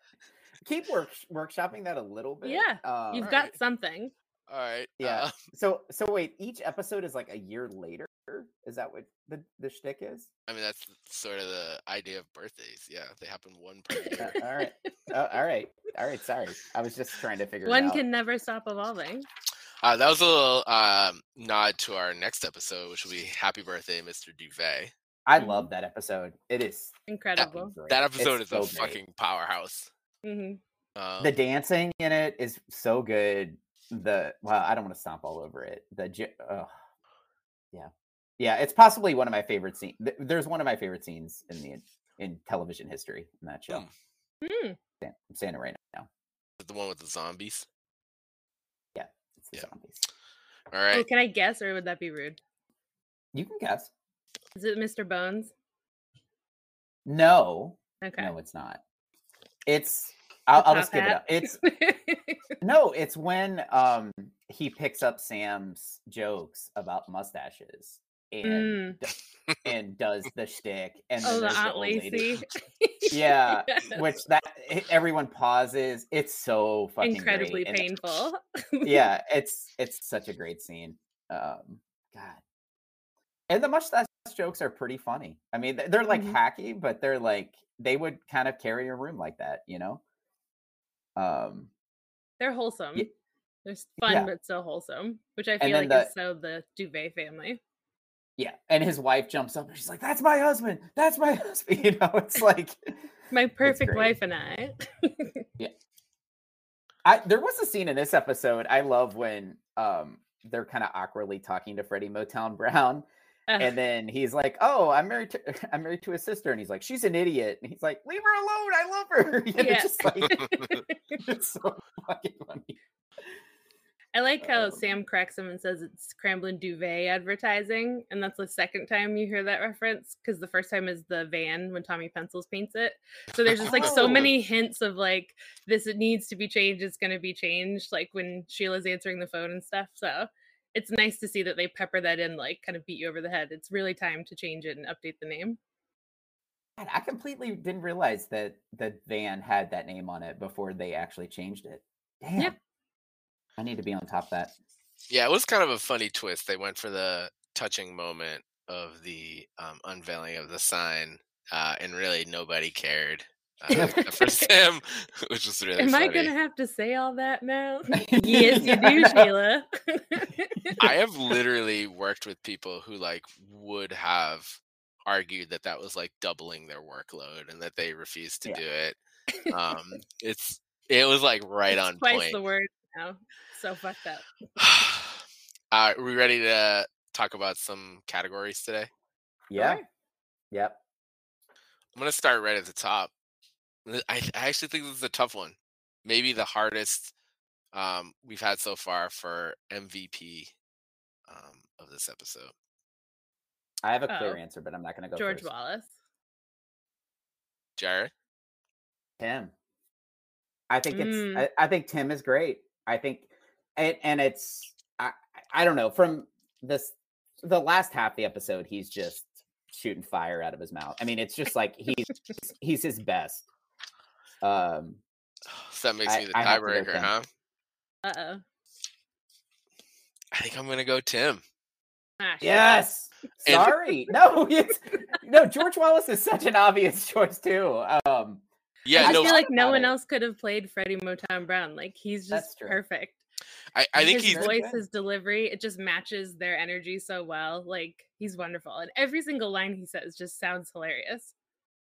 Keep work workshopping that a little bit. Yeah, Um, You've Alright. got something. All right. Yeah. uh, So so wait, each episode is like a year later. Is that what the the shtick is? I mean, that's sort of the idea of birthdays. Yeah, they happen one per Uh, year. all right. Oh, all right. All right. Sorry, I was just trying to figure it One can never stop evolving. Uh, that was a little um, nod to our next episode, which will be "Happy Birthday, Mr. Duvet." I love that episode. It is Incredible. fucking. That episode It's is a so great. fucking powerhouse. hmm Um, The dancing in it is so good. The well, I don't want to stomp all over it. The j- yeah, yeah. It's possibly one of my favorite scenes. There's one of my favorite scenes in the in television history in that show. Saying- I'm saying it right now. the one with the zombies. Yeah, it's the Yeah. zombies. All Oh, can I guess, or would that be rude? You can guess. Is it Mr. Bones? No, Okay. no, it's not. It's. I'll, I'll just top give it up. It's no, it's when um he picks up Sam's jokes about mustaches and Mm. and does the shtick and Oh, the Aunt lady. Lacey. Yeah, Yes. which that e- everyone pauses. It's so fucking incredibly great. and- painful. yeah, it's it's such a great scene. Um, God, and the mustache jokes are pretty funny. I mean, they're like Mhm. hacky, but they're like they would kind of carry a room like that, you know. Um, They're wholesome. Ye- They're fun, Yeah. but so wholesome, which I feel like the- is so the Duvet family. Yeah, and his wife jumps up and she's like, "That's my husband. That's my husband." You know, it's like My perfect wife and I. I there was a scene in this episode I love when um they're kind of awkwardly talking to Freddie Motown Brown Ugh, and then he's like, "Oh, I'm married to I'm married to his sister," and he's like, "She's an idiot," and he's like, "Leave her alone, I love her." Yeah. just like it's so fucking funny. I like how Um, Sam corrects him and says it's Cramblin Duvet advertising, and that's the second time you hear that reference because the first time is the van when Tommy Pencils paints it. So there's just like so Oh. many hints of like this it needs to be changed, it's going to be changed, like when Sheila's answering the phone and stuff. So it's nice to see that they pepper that in, like kind of beat you over the head. It's really time to change it and update the name. God, I completely didn't realize that the van had that name on it before they actually changed it. Damn. I need to be on top of that. yeah, it was kind of a funny twist. They went for the touching moment of the um, unveiling of the sign, uh, and really nobody cared. Uh, for Sam, which was really Am funny. I going to have to say all that now? yes, you do, Sheila. I have literally worked with people who like would have argued that that was like doubling their workload and that they refused to Yeah. do it. Um, it's it was like right It's on twice point. the word now. So fucked up. uh, are we ready to talk about some categories today? Yeah. Sure. Yep. I'm gonna start right at the top. I, I actually think this is a tough one. Maybe the hardest um, we've had so far for MVP um, of this episode. I have a clear Oh. answer, but I'm not going to go George first. Wallace. Jared, Tim. I think it's Mm. I, I think Tim is great. I think and, and it's I I don't know from this the last half of the episode he's just shooting fire out of his mouth. I mean it's just like he's he's his best. Um so that makes I- me the I have to go tiebreaker, huh? Uh oh. I think I'm gonna go Tim. Ah, yes. Sorry. no, it's no George Wallace is such an obvious choice too. Um Yeah, I no, feel like no one it. else could have played Freddie Motown Brown. Like he's just perfect. I, I think his he's voice, good. his delivery, it just matches their energy so well. Like he's wonderful, and every single line he says just sounds hilarious.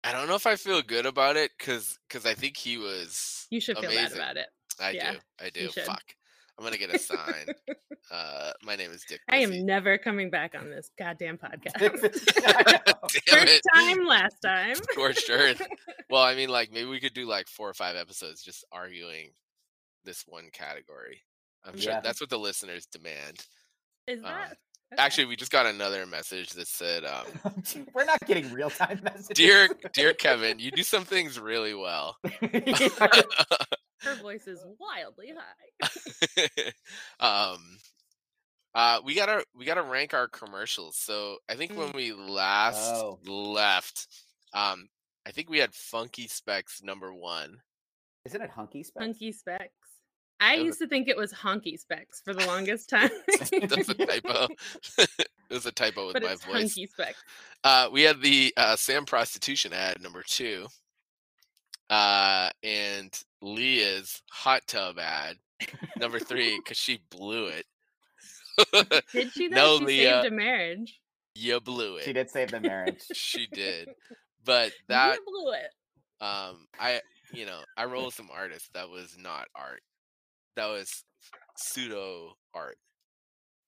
I don't know if I feel good about it because because I think he was You should feel bad about it. I Yeah, do. I do. Fuck. I'm gonna get a sign. uh, my name is Dick. I am never coming back on this goddamn podcast. Damn First it, time, last time. scorched earth. Well, I mean, like maybe we could do like four or five episodes just arguing this one category. I'm sure Yeah. that's what the listeners demand. Is Um, that okay. Actually, we just got another message that said, um, We're not getting real time messages. "Dear, dear Kevin, you do some things really well." Her voice is wildly high? um, uh, we gotta we gotta rank our commercials. So I think when Mm. we last Oh. left, um, I think we had Funky Specs number one. Isn't it hunky specs? Hunky specs. I was used to think it was honky specs for the longest time. That's a typo. it was a typo with but my it's voice. hunky specs. Uh, we had the uh, Sam prostitution ad number two, uh, and Leah's hot tub ad number three because she blew it. Did she though? No, she Leah. saved a marriage. you blew it. She did save the marriage. She did. But that you blew it. um I you know, I roll with some artists that was not art. That was pseudo art.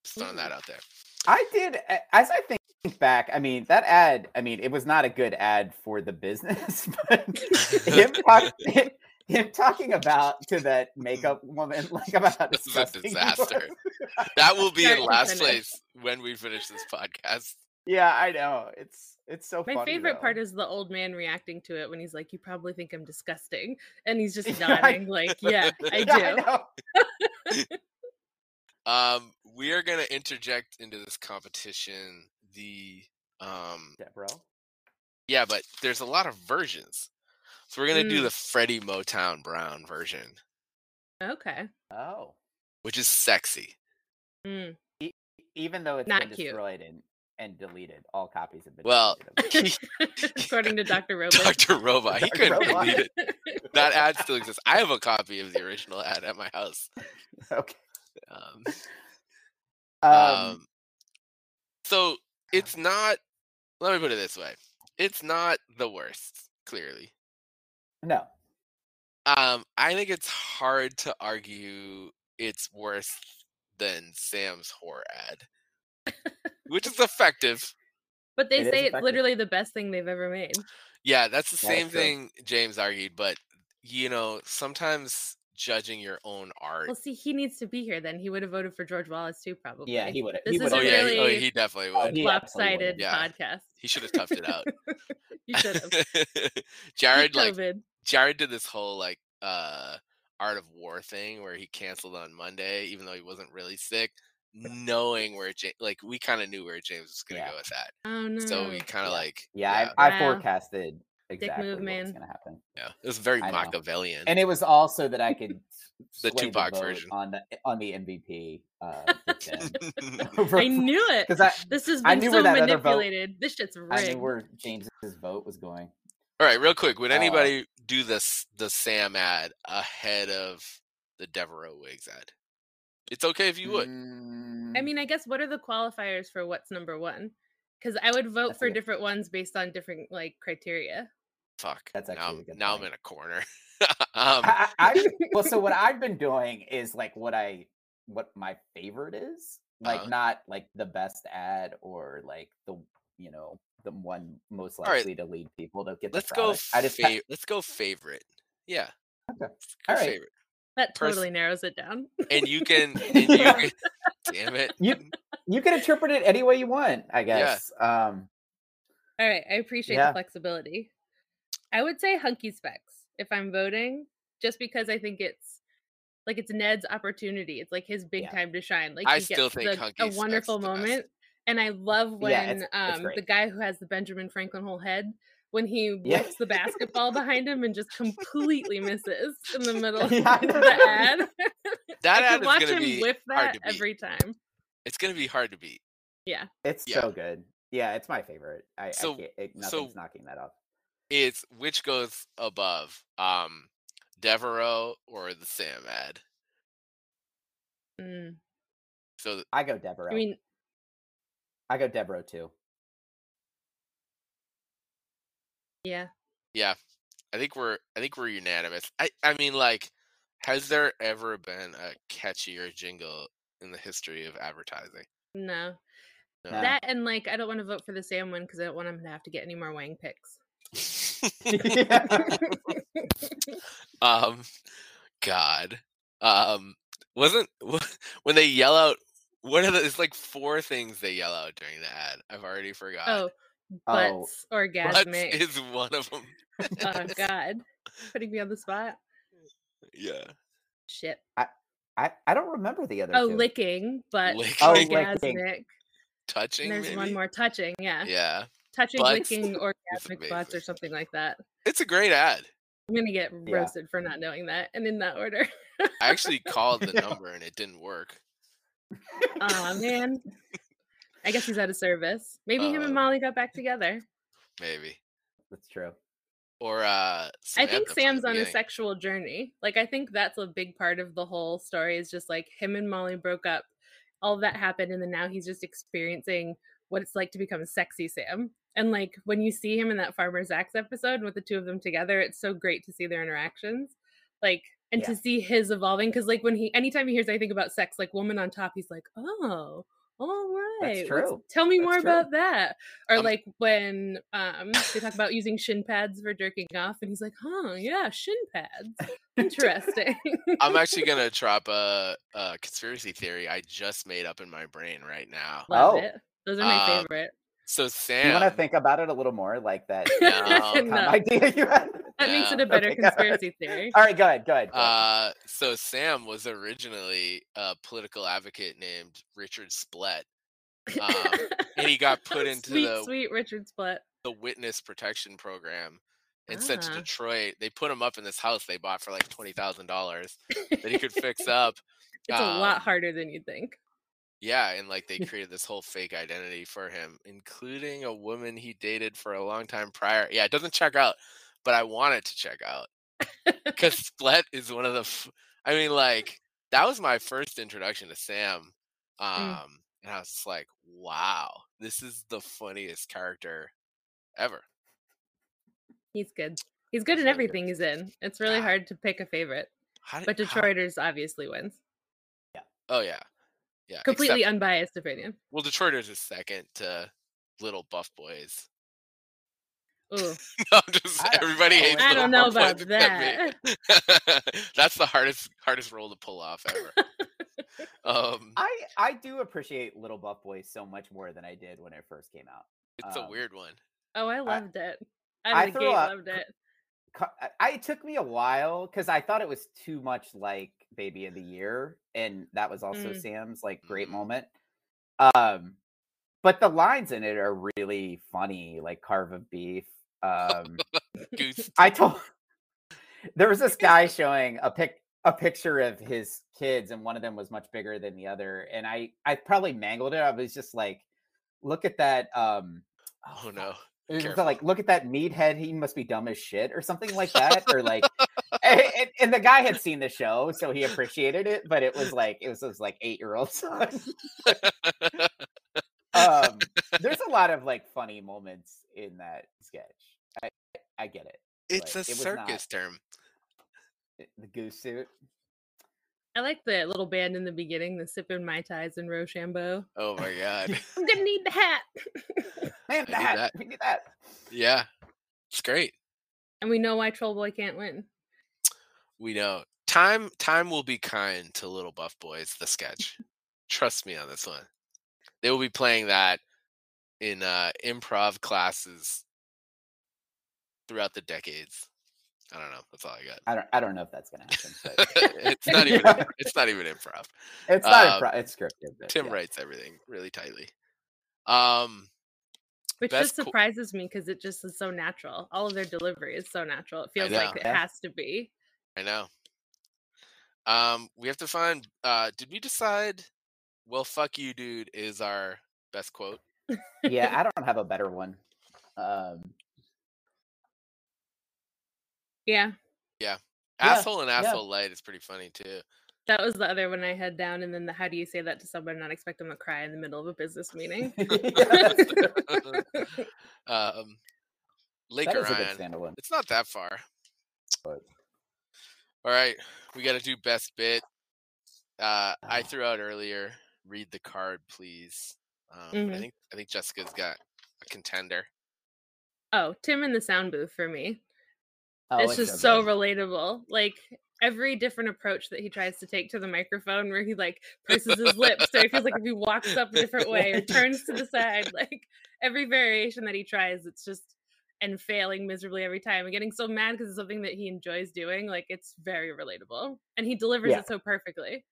Just throwing that out there. I did, as I think back. I mean, that ad. I mean, it was not a good ad for the business, but him, talk, him talking about to that makeup woman like about how This is a disgusting he was. disaster. That will be in to last place when we finish this podcast. Yeah, I know. It's it's so My funny. favorite part is the old man reacting to it when he's like, "You probably think I'm disgusting," and he's just nodding, like, "Yeah, I do." Yeah, know. Um, we are gonna interject into this competition the um Deborah. yeah, but there's a lot of versions. So we're gonna do Mm. the Freddie Motown Brown version, Okay. Oh, which is sexy. Mm. even though it's Not been cute. destroyed and and deleted, all copies have been. Well. According to Dr. Robot. Dr. Robot, he couldn't Robot. delete it. That ad still exists. I have a copy of the original ad at my house. okay. Um, Um, um, so it's not. Let me put it this way: it's not the worst. Clearly, no, um, I think it's hard to argue it's worse than Sam's whore ad, which is effective. But they It is say it's literally the best thing they've ever made. Yeah, that's the That is same true. thing James argued, but you know, sometimes judging your own art. Well, see, he needs to be here. Then he would have voted for George Wallace too, probably. yeah, he would. This He is would oh a yeah, he, oh, really yeah, he definitely Oh, would. he- absolutely would. lopsided Yeah. podcast. He should have toughed it out. you should have. Jared like Jared did this whole like uh art of war thing where he canceled on Monday even though he wasn't really sick, knowing where James like we kind of knew where James was gonna Yeah. go with that. Oh no. So we kind of Yeah. like Yeah, I, I Wow. forecasted exactly move, what was man. going to happen, yeah, it was very I know. Machiavellian. and it was also that I could The sway Tupac vote version. on the on the MVP. Uh, I knew it. because I This has been so where that other vote- manipulated. This shit's rigged. I knew where James's vote was going. All right, real quick, would Uh, anybody do this the Sam ad ahead of the Devereaux Wigs ad? It's okay if you would. I Mm, mean, I guess what are the qualifiers for what's number one? Because I would vote That's for good- different ones based on different like criteria. Fuck. That's now, actually a I'm- good now I'm in a corner. um, I, I, I well, so what I've been doing is like what I what my favorite is, like Uh-huh. not like the best ad or like the you know the one most All right. likely to lead people to get. Let's go. product. I just ha- Fa- let's go favorite. Yeah. Okay. All right. favorite. That Pers- totally narrows it down. And you can. And you can damn it. you you can interpret it any way you want, I guess. Um, All right, I appreciate Yeah. the flexibility. I would say hunky specs if I'm voting, just because I think it's like it's Ned's opportunity. It's like his big Yeah. time to shine. Like I he still gets think the, Hunky a Specs wonderful the best. moment, and I love when Yeah, it's- it's um the guy who has the Benjamin Franklin whole head when he Yeah. whips the basketball behind him and just completely misses in the middle Yeah, of the ad. That I ad could is watch gonna him be whip hard that to beat. every time. It's gonna be hard to beat. Yeah. it's Yeah. so good. Yeah, it's my favorite. I, So- I can't, it, so- nothing's knocking that off. It's which goes above, um, Devereaux or the Sam ad. Mm. So th- I go Deborah. I mean, I go Deborah too. yeah. yeah, I think we're I think we're unanimous. I I mean like Has there ever been a catchier jingle in the history of advertising? No. No. That and like I don't want to vote for the Sam one because I don't want him to have to get any more Wang pics. um, God, um, wasn't when they yell out. What are the? It's like four things they yell out during the ad. I've already forgot. oh, Oh, butts Butts is one of them. oh God, putting me on the spot. yeah. Shit. I, I I don't remember the other Oh, two. licking, but Licking. Oh, orgasmic. licking. Touching. And there's maybe? one more touching. Yeah, Yeah, touching, Butts licking, is orgasmic butts or something like that. it's a great ad. I'm gonna get Yeah. roasted for not knowing that, and in that order. I actually called the number and it didn't work. oh man. I guess he's out of service. Maybe him and Uh, Molly got back together. Maybe. That's true. Or uh I think Samantha from the Sam's on a sexual journey. Like I think that's a big part of the whole story is just like him and Molly broke up. All that happened and then now he's just experiencing what it's like to become a sexy Sam. And like when you see him in that Farmer Zach's episode with the two of them together, it's so great to see their interactions. Like and Yeah. to see his evolving because like when he anytime he hears anything about sex, like woman on top, he's like, Oh, all right. That's true. Tell me That's more true. about that. Or Um, like when um they talk about using shin pads for jerking off, and he's like, "Huh, yeah, shin pads. Interesting." I'm actually gonna drop a, a conspiracy theory I just made up in my brain right now. Love Oh. it. Those are my Um, favorite. So Sam, you want to think about it a little more, like that No. No, idea you had? that makes it a better Okay, conspiracy theory. All right, go ahead. Go ahead. go ahead. uh, so Sam was originally a political advocate named Richard Splett, um, and he got put into sweet, the sweet Richard Splett. the witness protection program and sent to Ah. Detroit. They put him up in this house they bought for like twenty thousand dollars that he could fix up. It's a lot Um, harder than you'd think. Yeah, and like they created this whole fake identity for him, including a woman he dated for a long time prior. Yeah, it doesn't check out, but I want it to check out because Splett is one of the. F- I mean, like that was my first introduction to Sam, um, Mm. and I was just like, "Wow, this is the funniest character ever." He's good. He's good He's in good. everything he's in. It's really hard to pick a favorite, did, but how- Detroiters obviously wins. Yeah. Oh yeah, yeah. except- Completely unbiased opinion. well, Detroiters is second to Little Buff Boys. Ooh, No, I'm just I don't everybody know. hates. I don't know Buff about except me. That's the hardest hardest role to pull off ever. um, I I do appreciate Little Buff Boys so much more than I did when it first came out. it's a um, weird one. oh, I loved it. I Out of the threw up- loved it. Co- I- it took me a while because I thought it was too much like Baby of the Year, and that was also Mm. Sam's like great Mhm. moment. Um, but the lines in it are really funny, like carve of beef. Um, Goose. I told there was this guy showing a pic a picture of his kids, and one of them was much bigger than the other, and I I probably mangled it. I was just like, look at that. Um, Oh no. It like, look at that meathead. He must be dumb as shit, or something like that, or like. and, and- and the guy had seen the show, so he appreciated it. But it was like it was his like eight year old son. um, there's a lot of like funny moments in that sketch. I I get it. it's a it was not- circus term. The goose suit. I like the little band in the beginning, the sipping mai tais and Rochambeau. Oh my god. I'm gonna need the hat. Man, I knew that, that. we need that. yeah. It's great. and we know why Troll Boy can't win. We know. Time time will be kind to Little Buff Boys, the sketch. Trust me on this one. They will be playing that in uh improv classes throughout the decades. I don't know. That's all I got. I don't I don't know if that's gonna happen. It's not even Yeah. it's not even improv. it's not a pro- it's scripted. But Tim yeah. writes everything really tightly. Um Which Best just co- surprises me because it just is so natural. All of their delivery is so natural. It feels like it Yeah. has to be. I know. Um we have to find uh did we decide well fuck you dude is our best quote? yeah, I don't have a better one. Um, Yeah, Yeah, Asshole and yeah. asshole light is pretty funny too. That was the other one I had down. And then the how do you say that to someone and not expect them to cry in the middle of a business meeting? um Lake that is Orion. It's not that far. But All right, we got to do best bit. Uh, I Oh. threw out earlier. Read the card, please. Um, I Mhm. think I think Jessica's got a contender. Oh, Tim in the sound booth for me. Oh, it's just so good. relatable. Like every different approach that he tries to take to the microphone, where he like purses his lips, so it feels like if he walks up a different way or turns to the side, like every variation that he tries, it's just and failing miserably every time and getting so mad because it's something that he enjoys doing. Like it's very relatable, and he delivers Yeah. it so perfectly.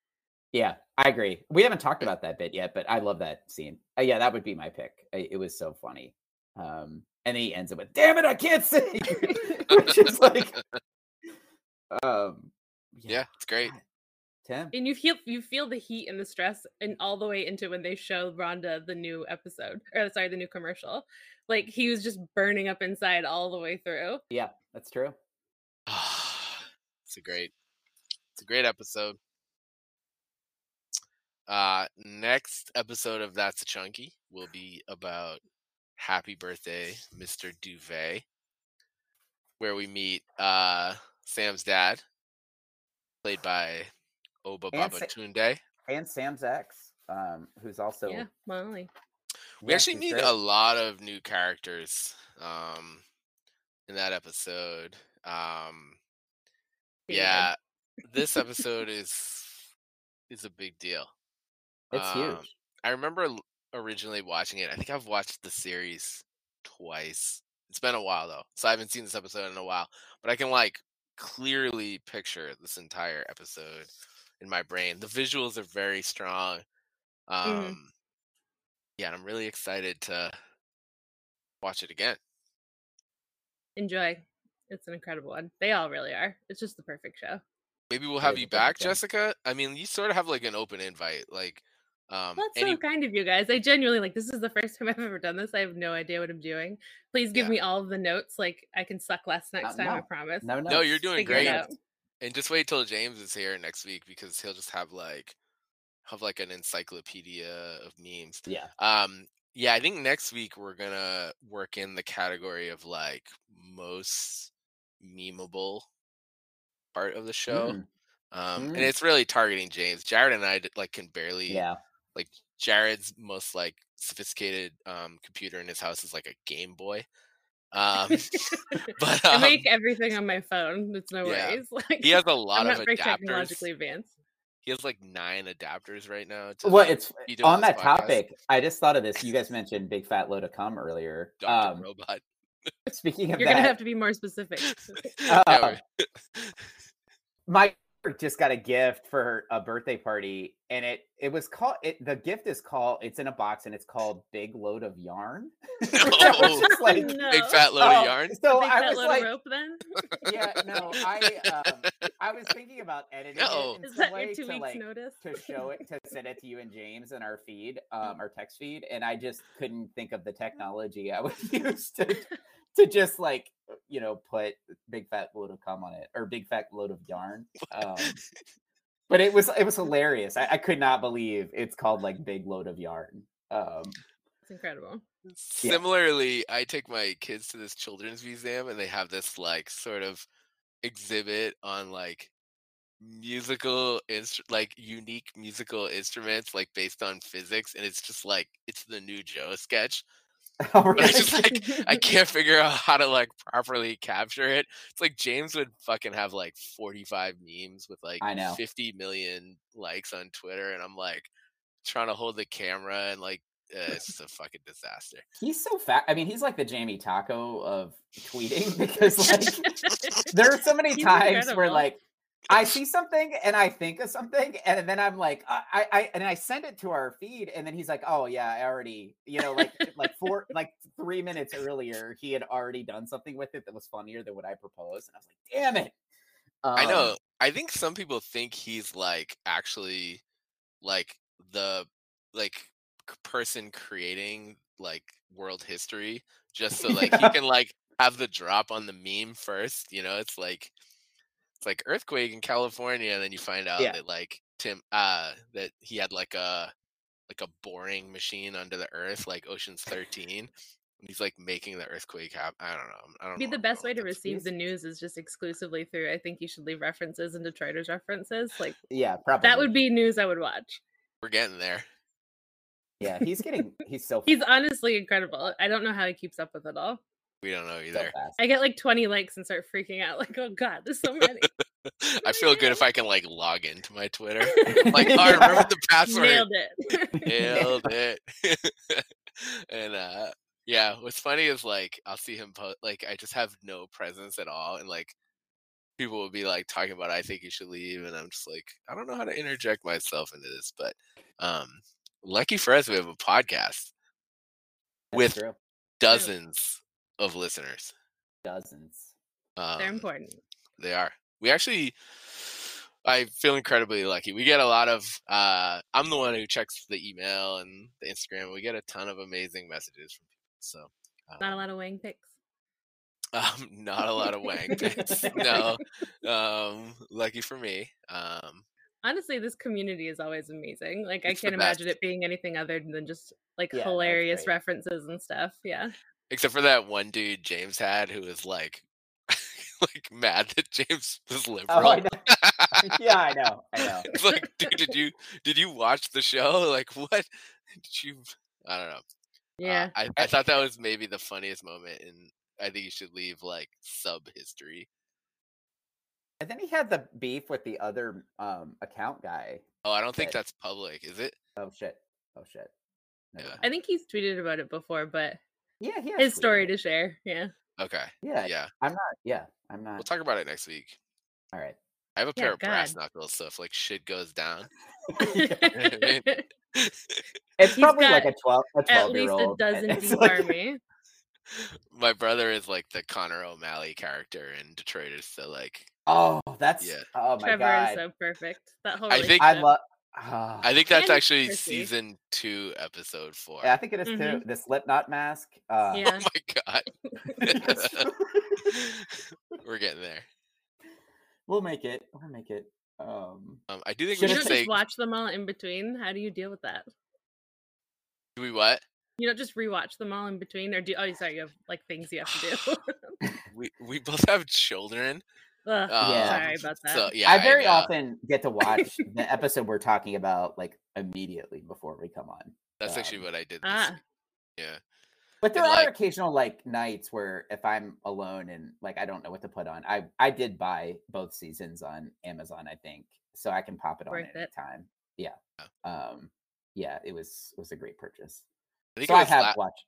Yeah, I agree. We haven't talked about that bit yet, but I love that scene. Uh, yeah, that would be my pick. I- It was so funny. Um, and he ends it with "Damn it, I can't sing," which is like, um, Yeah, it's great. God, Tim. And you feel you feel the heat and the stress, and all the way into when they show Rhonda the new episode, or sorry, the new commercial. Like he was just burning up inside all the way through. Yeah, that's true. it's a great, it's a great episode. Uh, next episode of That's a Chunky will be about Happy Birthday, Mr. Duvet, where we meet uh Sam's dad, played by Oba And Baba Sa- Tunde. And Sam's ex, um, who's also yeah, Molly. We yeah, actually she's meet great. a lot of new characters um in that episode. Um David. yeah, this episode is is a big deal. It's Um, huge. I remember originally watching it. I think I've watched the series twice. It's been a while though, so I haven't seen this episode in a while. But I can like clearly picture this entire episode in my brain. The visuals are very strong. Um, Mhm. Yeah, and I'm really excited to watch it again. Enjoy. It's an incredible one. They all really are. It's just the perfect show. Maybe we'll have you back, show. Jessica. I mean, you sort of have like an open invite. Like, um, that's any so kind of you guys. I genuinely like this is the first time I've ever done this. I have no idea what I'm doing. Please give Yeah. me all of the notes. Like I can suck less next time. I promise. No, no, no, you're doing Figure great. And just wait till James is here next week because he'll just have like have like an encyclopedia of memes. Yeah, Um, yeah, I think next week we're gonna work in the category of like most memeable part of the show. Mm, Um, and Mm. it's really targeting James. Jared and I like can barely yeah. Like Jared's most like sophisticated um computer in his house is like a Game Boy. Um, but I um, make everything on my phone. It's no yeah. worries. Like he has a lot I'm of not very adapters. technologically advanced. He has like nine adapters right now. To, Well, like, it's be doing on that podcast. topic. I just thought of this. You guys mentioned big fat load of cum earlier. Dr. Um, Robot. speaking of You're that, gonna have to be more specific. Uh, my daughter just got a gift for a birthday party, and it it was called it. The gift is called. It's in a box, and it's called "Big Load of Yarn." Which Oh, like, no. Big fat load oh, of yarn. So Big I fat was load like, rope then? yeah, no, I um, I was thinking about editing No. it in Is some that way your two to weeks like notice? to show it to send it to you and James in our feed, um, our text feed, and I just couldn't think of the technology I would use to to just like you know put big fat load of cum on it or big fat load of yarn. Um, but it was it was hilarious. I, I could not believe it's called like big load of yarn. Um, It's incredible. Similarly, I take my kids to this children's museum and they have this like sort of exhibit on like musical instru- like unique musical instruments like based on physics and it's just like it's the new Joe sketch. all I just like I can't figure out how to like properly capture it. It's like James would fucking have like 45 memes with like I know. 50 million likes on Twitter and I'm like trying to hold the camera and like uh, it's a fucking disaster. He's so fat. I mean, he's like the Jamie Taco of tweeting because like there are so many He's times where like I see something and I think of something and then I'm like I, I I and I send it to our feed and then he's like oh yeah I already you know like like four like three minutes earlier he had already done something with it that was funnier than what I proposed and I was like damn it I Um, know. I think some people think he's like actually like the like person creating like world history just so like he can like have the drop on the meme first, you know? It's like like earthquake in California and then you find out Yeah. that like Tim uh that he had like a like a boring machine under the earth like Ocean's 13 He's like making the earthquake happen. I don't know. I don't Be the best way to receive He's- the news is just exclusively through. I think you should leave references and Detroiters references. Like Yeah, probably. that would be news I would watch. We're getting there. Yeah, he's getting. He's so. He's honestly incredible. I don't know how he keeps up with it all. We don't know either. fast. I get like 20 likes and start freaking out. Like, oh god, there's so many. I feel good if I can like log into my Twitter. Like, oh, I remember the password. Nailed it. Nailed it. and uh yeah, what's funny is like I'll see him post like I just have no presence at all and like people will be like talking about I think you should leave and I'm just like I don't know how to interject myself into this, but um lucky for us we have a podcast That's with true. dozens of listeners. dozens. Um, They're important. They are. We actually, I feel incredibly lucky. We get a lot of. uh I'm the one who checks the email and the Instagram. We get a ton of amazing messages from people. So, um, Not a lot of wang pics. um, not a lot of wang pics. no, um, lucky for me. Um, Honestly, this community is always amazing. Like I It's can't imagine it being anything other than just like Yeah, hilarious references and stuff. Yeah. Except for that one dude James had who was like, like mad that James was liberal. Oh, I know. yeah, I know. I know. it's like, dude, did you did you watch the show? Like, what did you? I don't know. Uh, Yeah. I, I thought that was maybe the funniest moment, and I think you should leave like sub history. And then he had the beef with the other um account guy. Oh, I don't think Okay. that's public, is it? Oh shit. Oh shit. Never Yeah. I think he's tweeted about it before, but Yeah, he his story to share. Yeah. Okay. Yeah, Yeah. I'm not. Yeah, I'm not. We'll talk about it next week. All right. I have a Yeah, pair of brass knuckles, so if like shit goes down, It's He's probably like a twelve, a At twelve year least a old. dozen It's deep like- army. my brother is like the Connor O'Malley character in Detroiters, so like Oh, that's. Yeah. Oh my Trevor god. is so perfect. That whole I think- I love. I think that's actually Chrissy. season two, episode four. Yeah, I think it is too. Mhm. The Slipknot mask. Uh, Yeah. Oh my god. We're getting there. we'll make it. We'll make it. Um, Um, I do think Should we you should don't say just watch them all in between. How do you deal with that? do we what? You don't just rewatch them all in between, or do? Oh, sorry, you have like things you have to do. We we both have children. Ugh, Yeah. Sorry about that. So yeah, I very know. often get to watch the episode we're talking about like immediately before we come on. That's actually um, what I did. This ah. Yeah. But there And, are like- occasional like nights where if I'm alone and like I don't know what to put on, I I did buy both seasons on Amazon, I think, so I can pop it on Worth it. anytime. Yeah. Um. Yeah, it was was a great purchase. I think So it I have la- watched.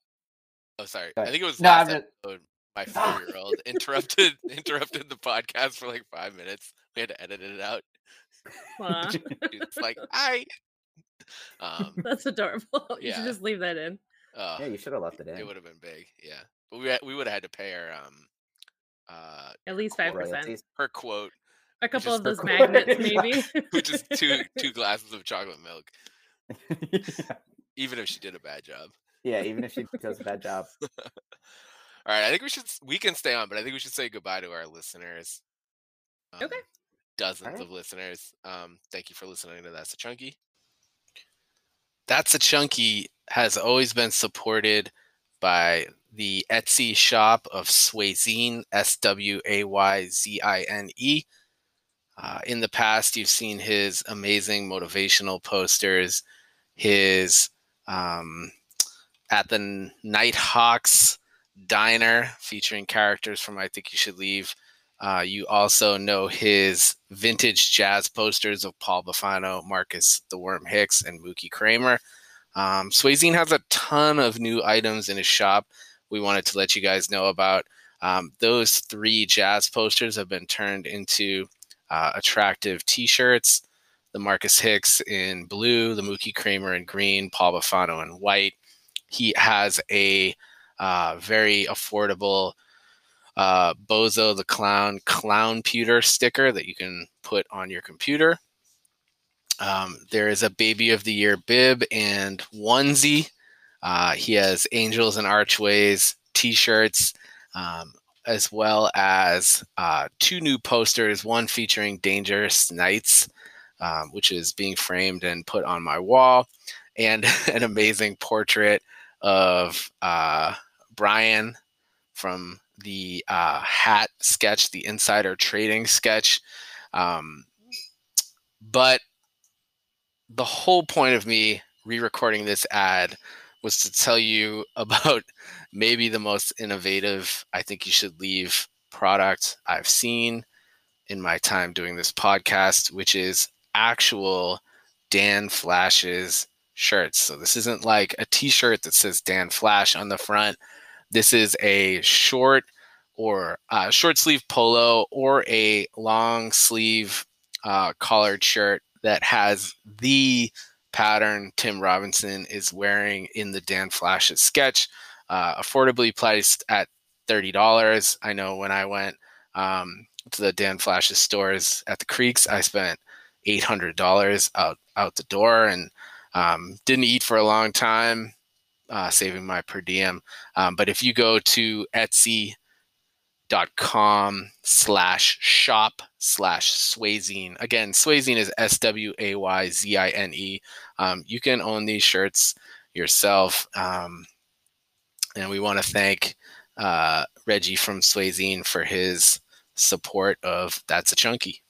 Oh, sorry. I think it was No, last just- episode. My four-year-old interrupted interrupted the podcast for like five minutes. We had to edit it out. aw, It's like I. Um. that's adorable. You Yeah. should just leave that in. Uh, Yeah, you should have left it in. it would have been big. Yeah, but we we would have had to pay her um uh At least five percent. Her quote, A couple is of those magnets, maybe. which is two two glasses of chocolate milk. Even if she did a bad job. yeah, even if she does a bad job. All right, I think we should we can stay on, but I think we should say goodbye to our listeners. Okay. Um, Dozens Alright. of listeners. Um, thank you for listening to That's a Chunky. That's a Chunky has always been supported by the Etsy shop of Swayzine, S W A Y Z I N E. Uh, in the past, you've seen his amazing motivational posters, his um, at the Nighthawks diner featuring characters from I Think You Should Leave. Uh, you also know his vintage jazz posters of Paul Bafano, Marcus the Worm Hicks, and Mookie Kramer. Um, has a ton of new items in his shop we wanted to let you guys know about. Um, those three jazz posters have been turned into uh, attractive t shirts. The Marcus Hicks in blue, the Mookie Kramer in green, Paul Bafano in white. He has a uh, very affordable uh, Bozo the Clown clown pewter sticker that you can put on your computer. Um, there is a Baby of the Year bib and onesie. Uh, he has Angels and Archways t shirts, um, as well as uh, two new posters one featuring Dangerous Knights, um, which is being framed and put on my wall, and an amazing portrait of uh, Brian from the uh, hat sketch, the insider trading sketch. Um, but the whole point of me re-recording this ad was to tell you about maybe the most innovative I think you should leave product I've seen in my time doing this podcast, which is actual Dan Flashes shirts. So this isn't like a t-shirt that says Dan Flash on the front. This is a short or uh, short sleeve polo or a long sleeve uh, collared shirt that has the pattern Tim Robinson is wearing in the Dan Flashes sketch, uh, affordably priced at $30. I know when I went um, to the Dan Flashes stores at the Creeks, I spent $800 out, out the door and um, didn't eat for a long time, uh, saving my per diem. Um, but if you go to Etsy.com slash shop slash Swayzine, again swayzine is s-w-a-y-z-i-n-e um, you can own these shirts yourself um, and we want to thank uh, reggie from swayzine for his support of that's a chunky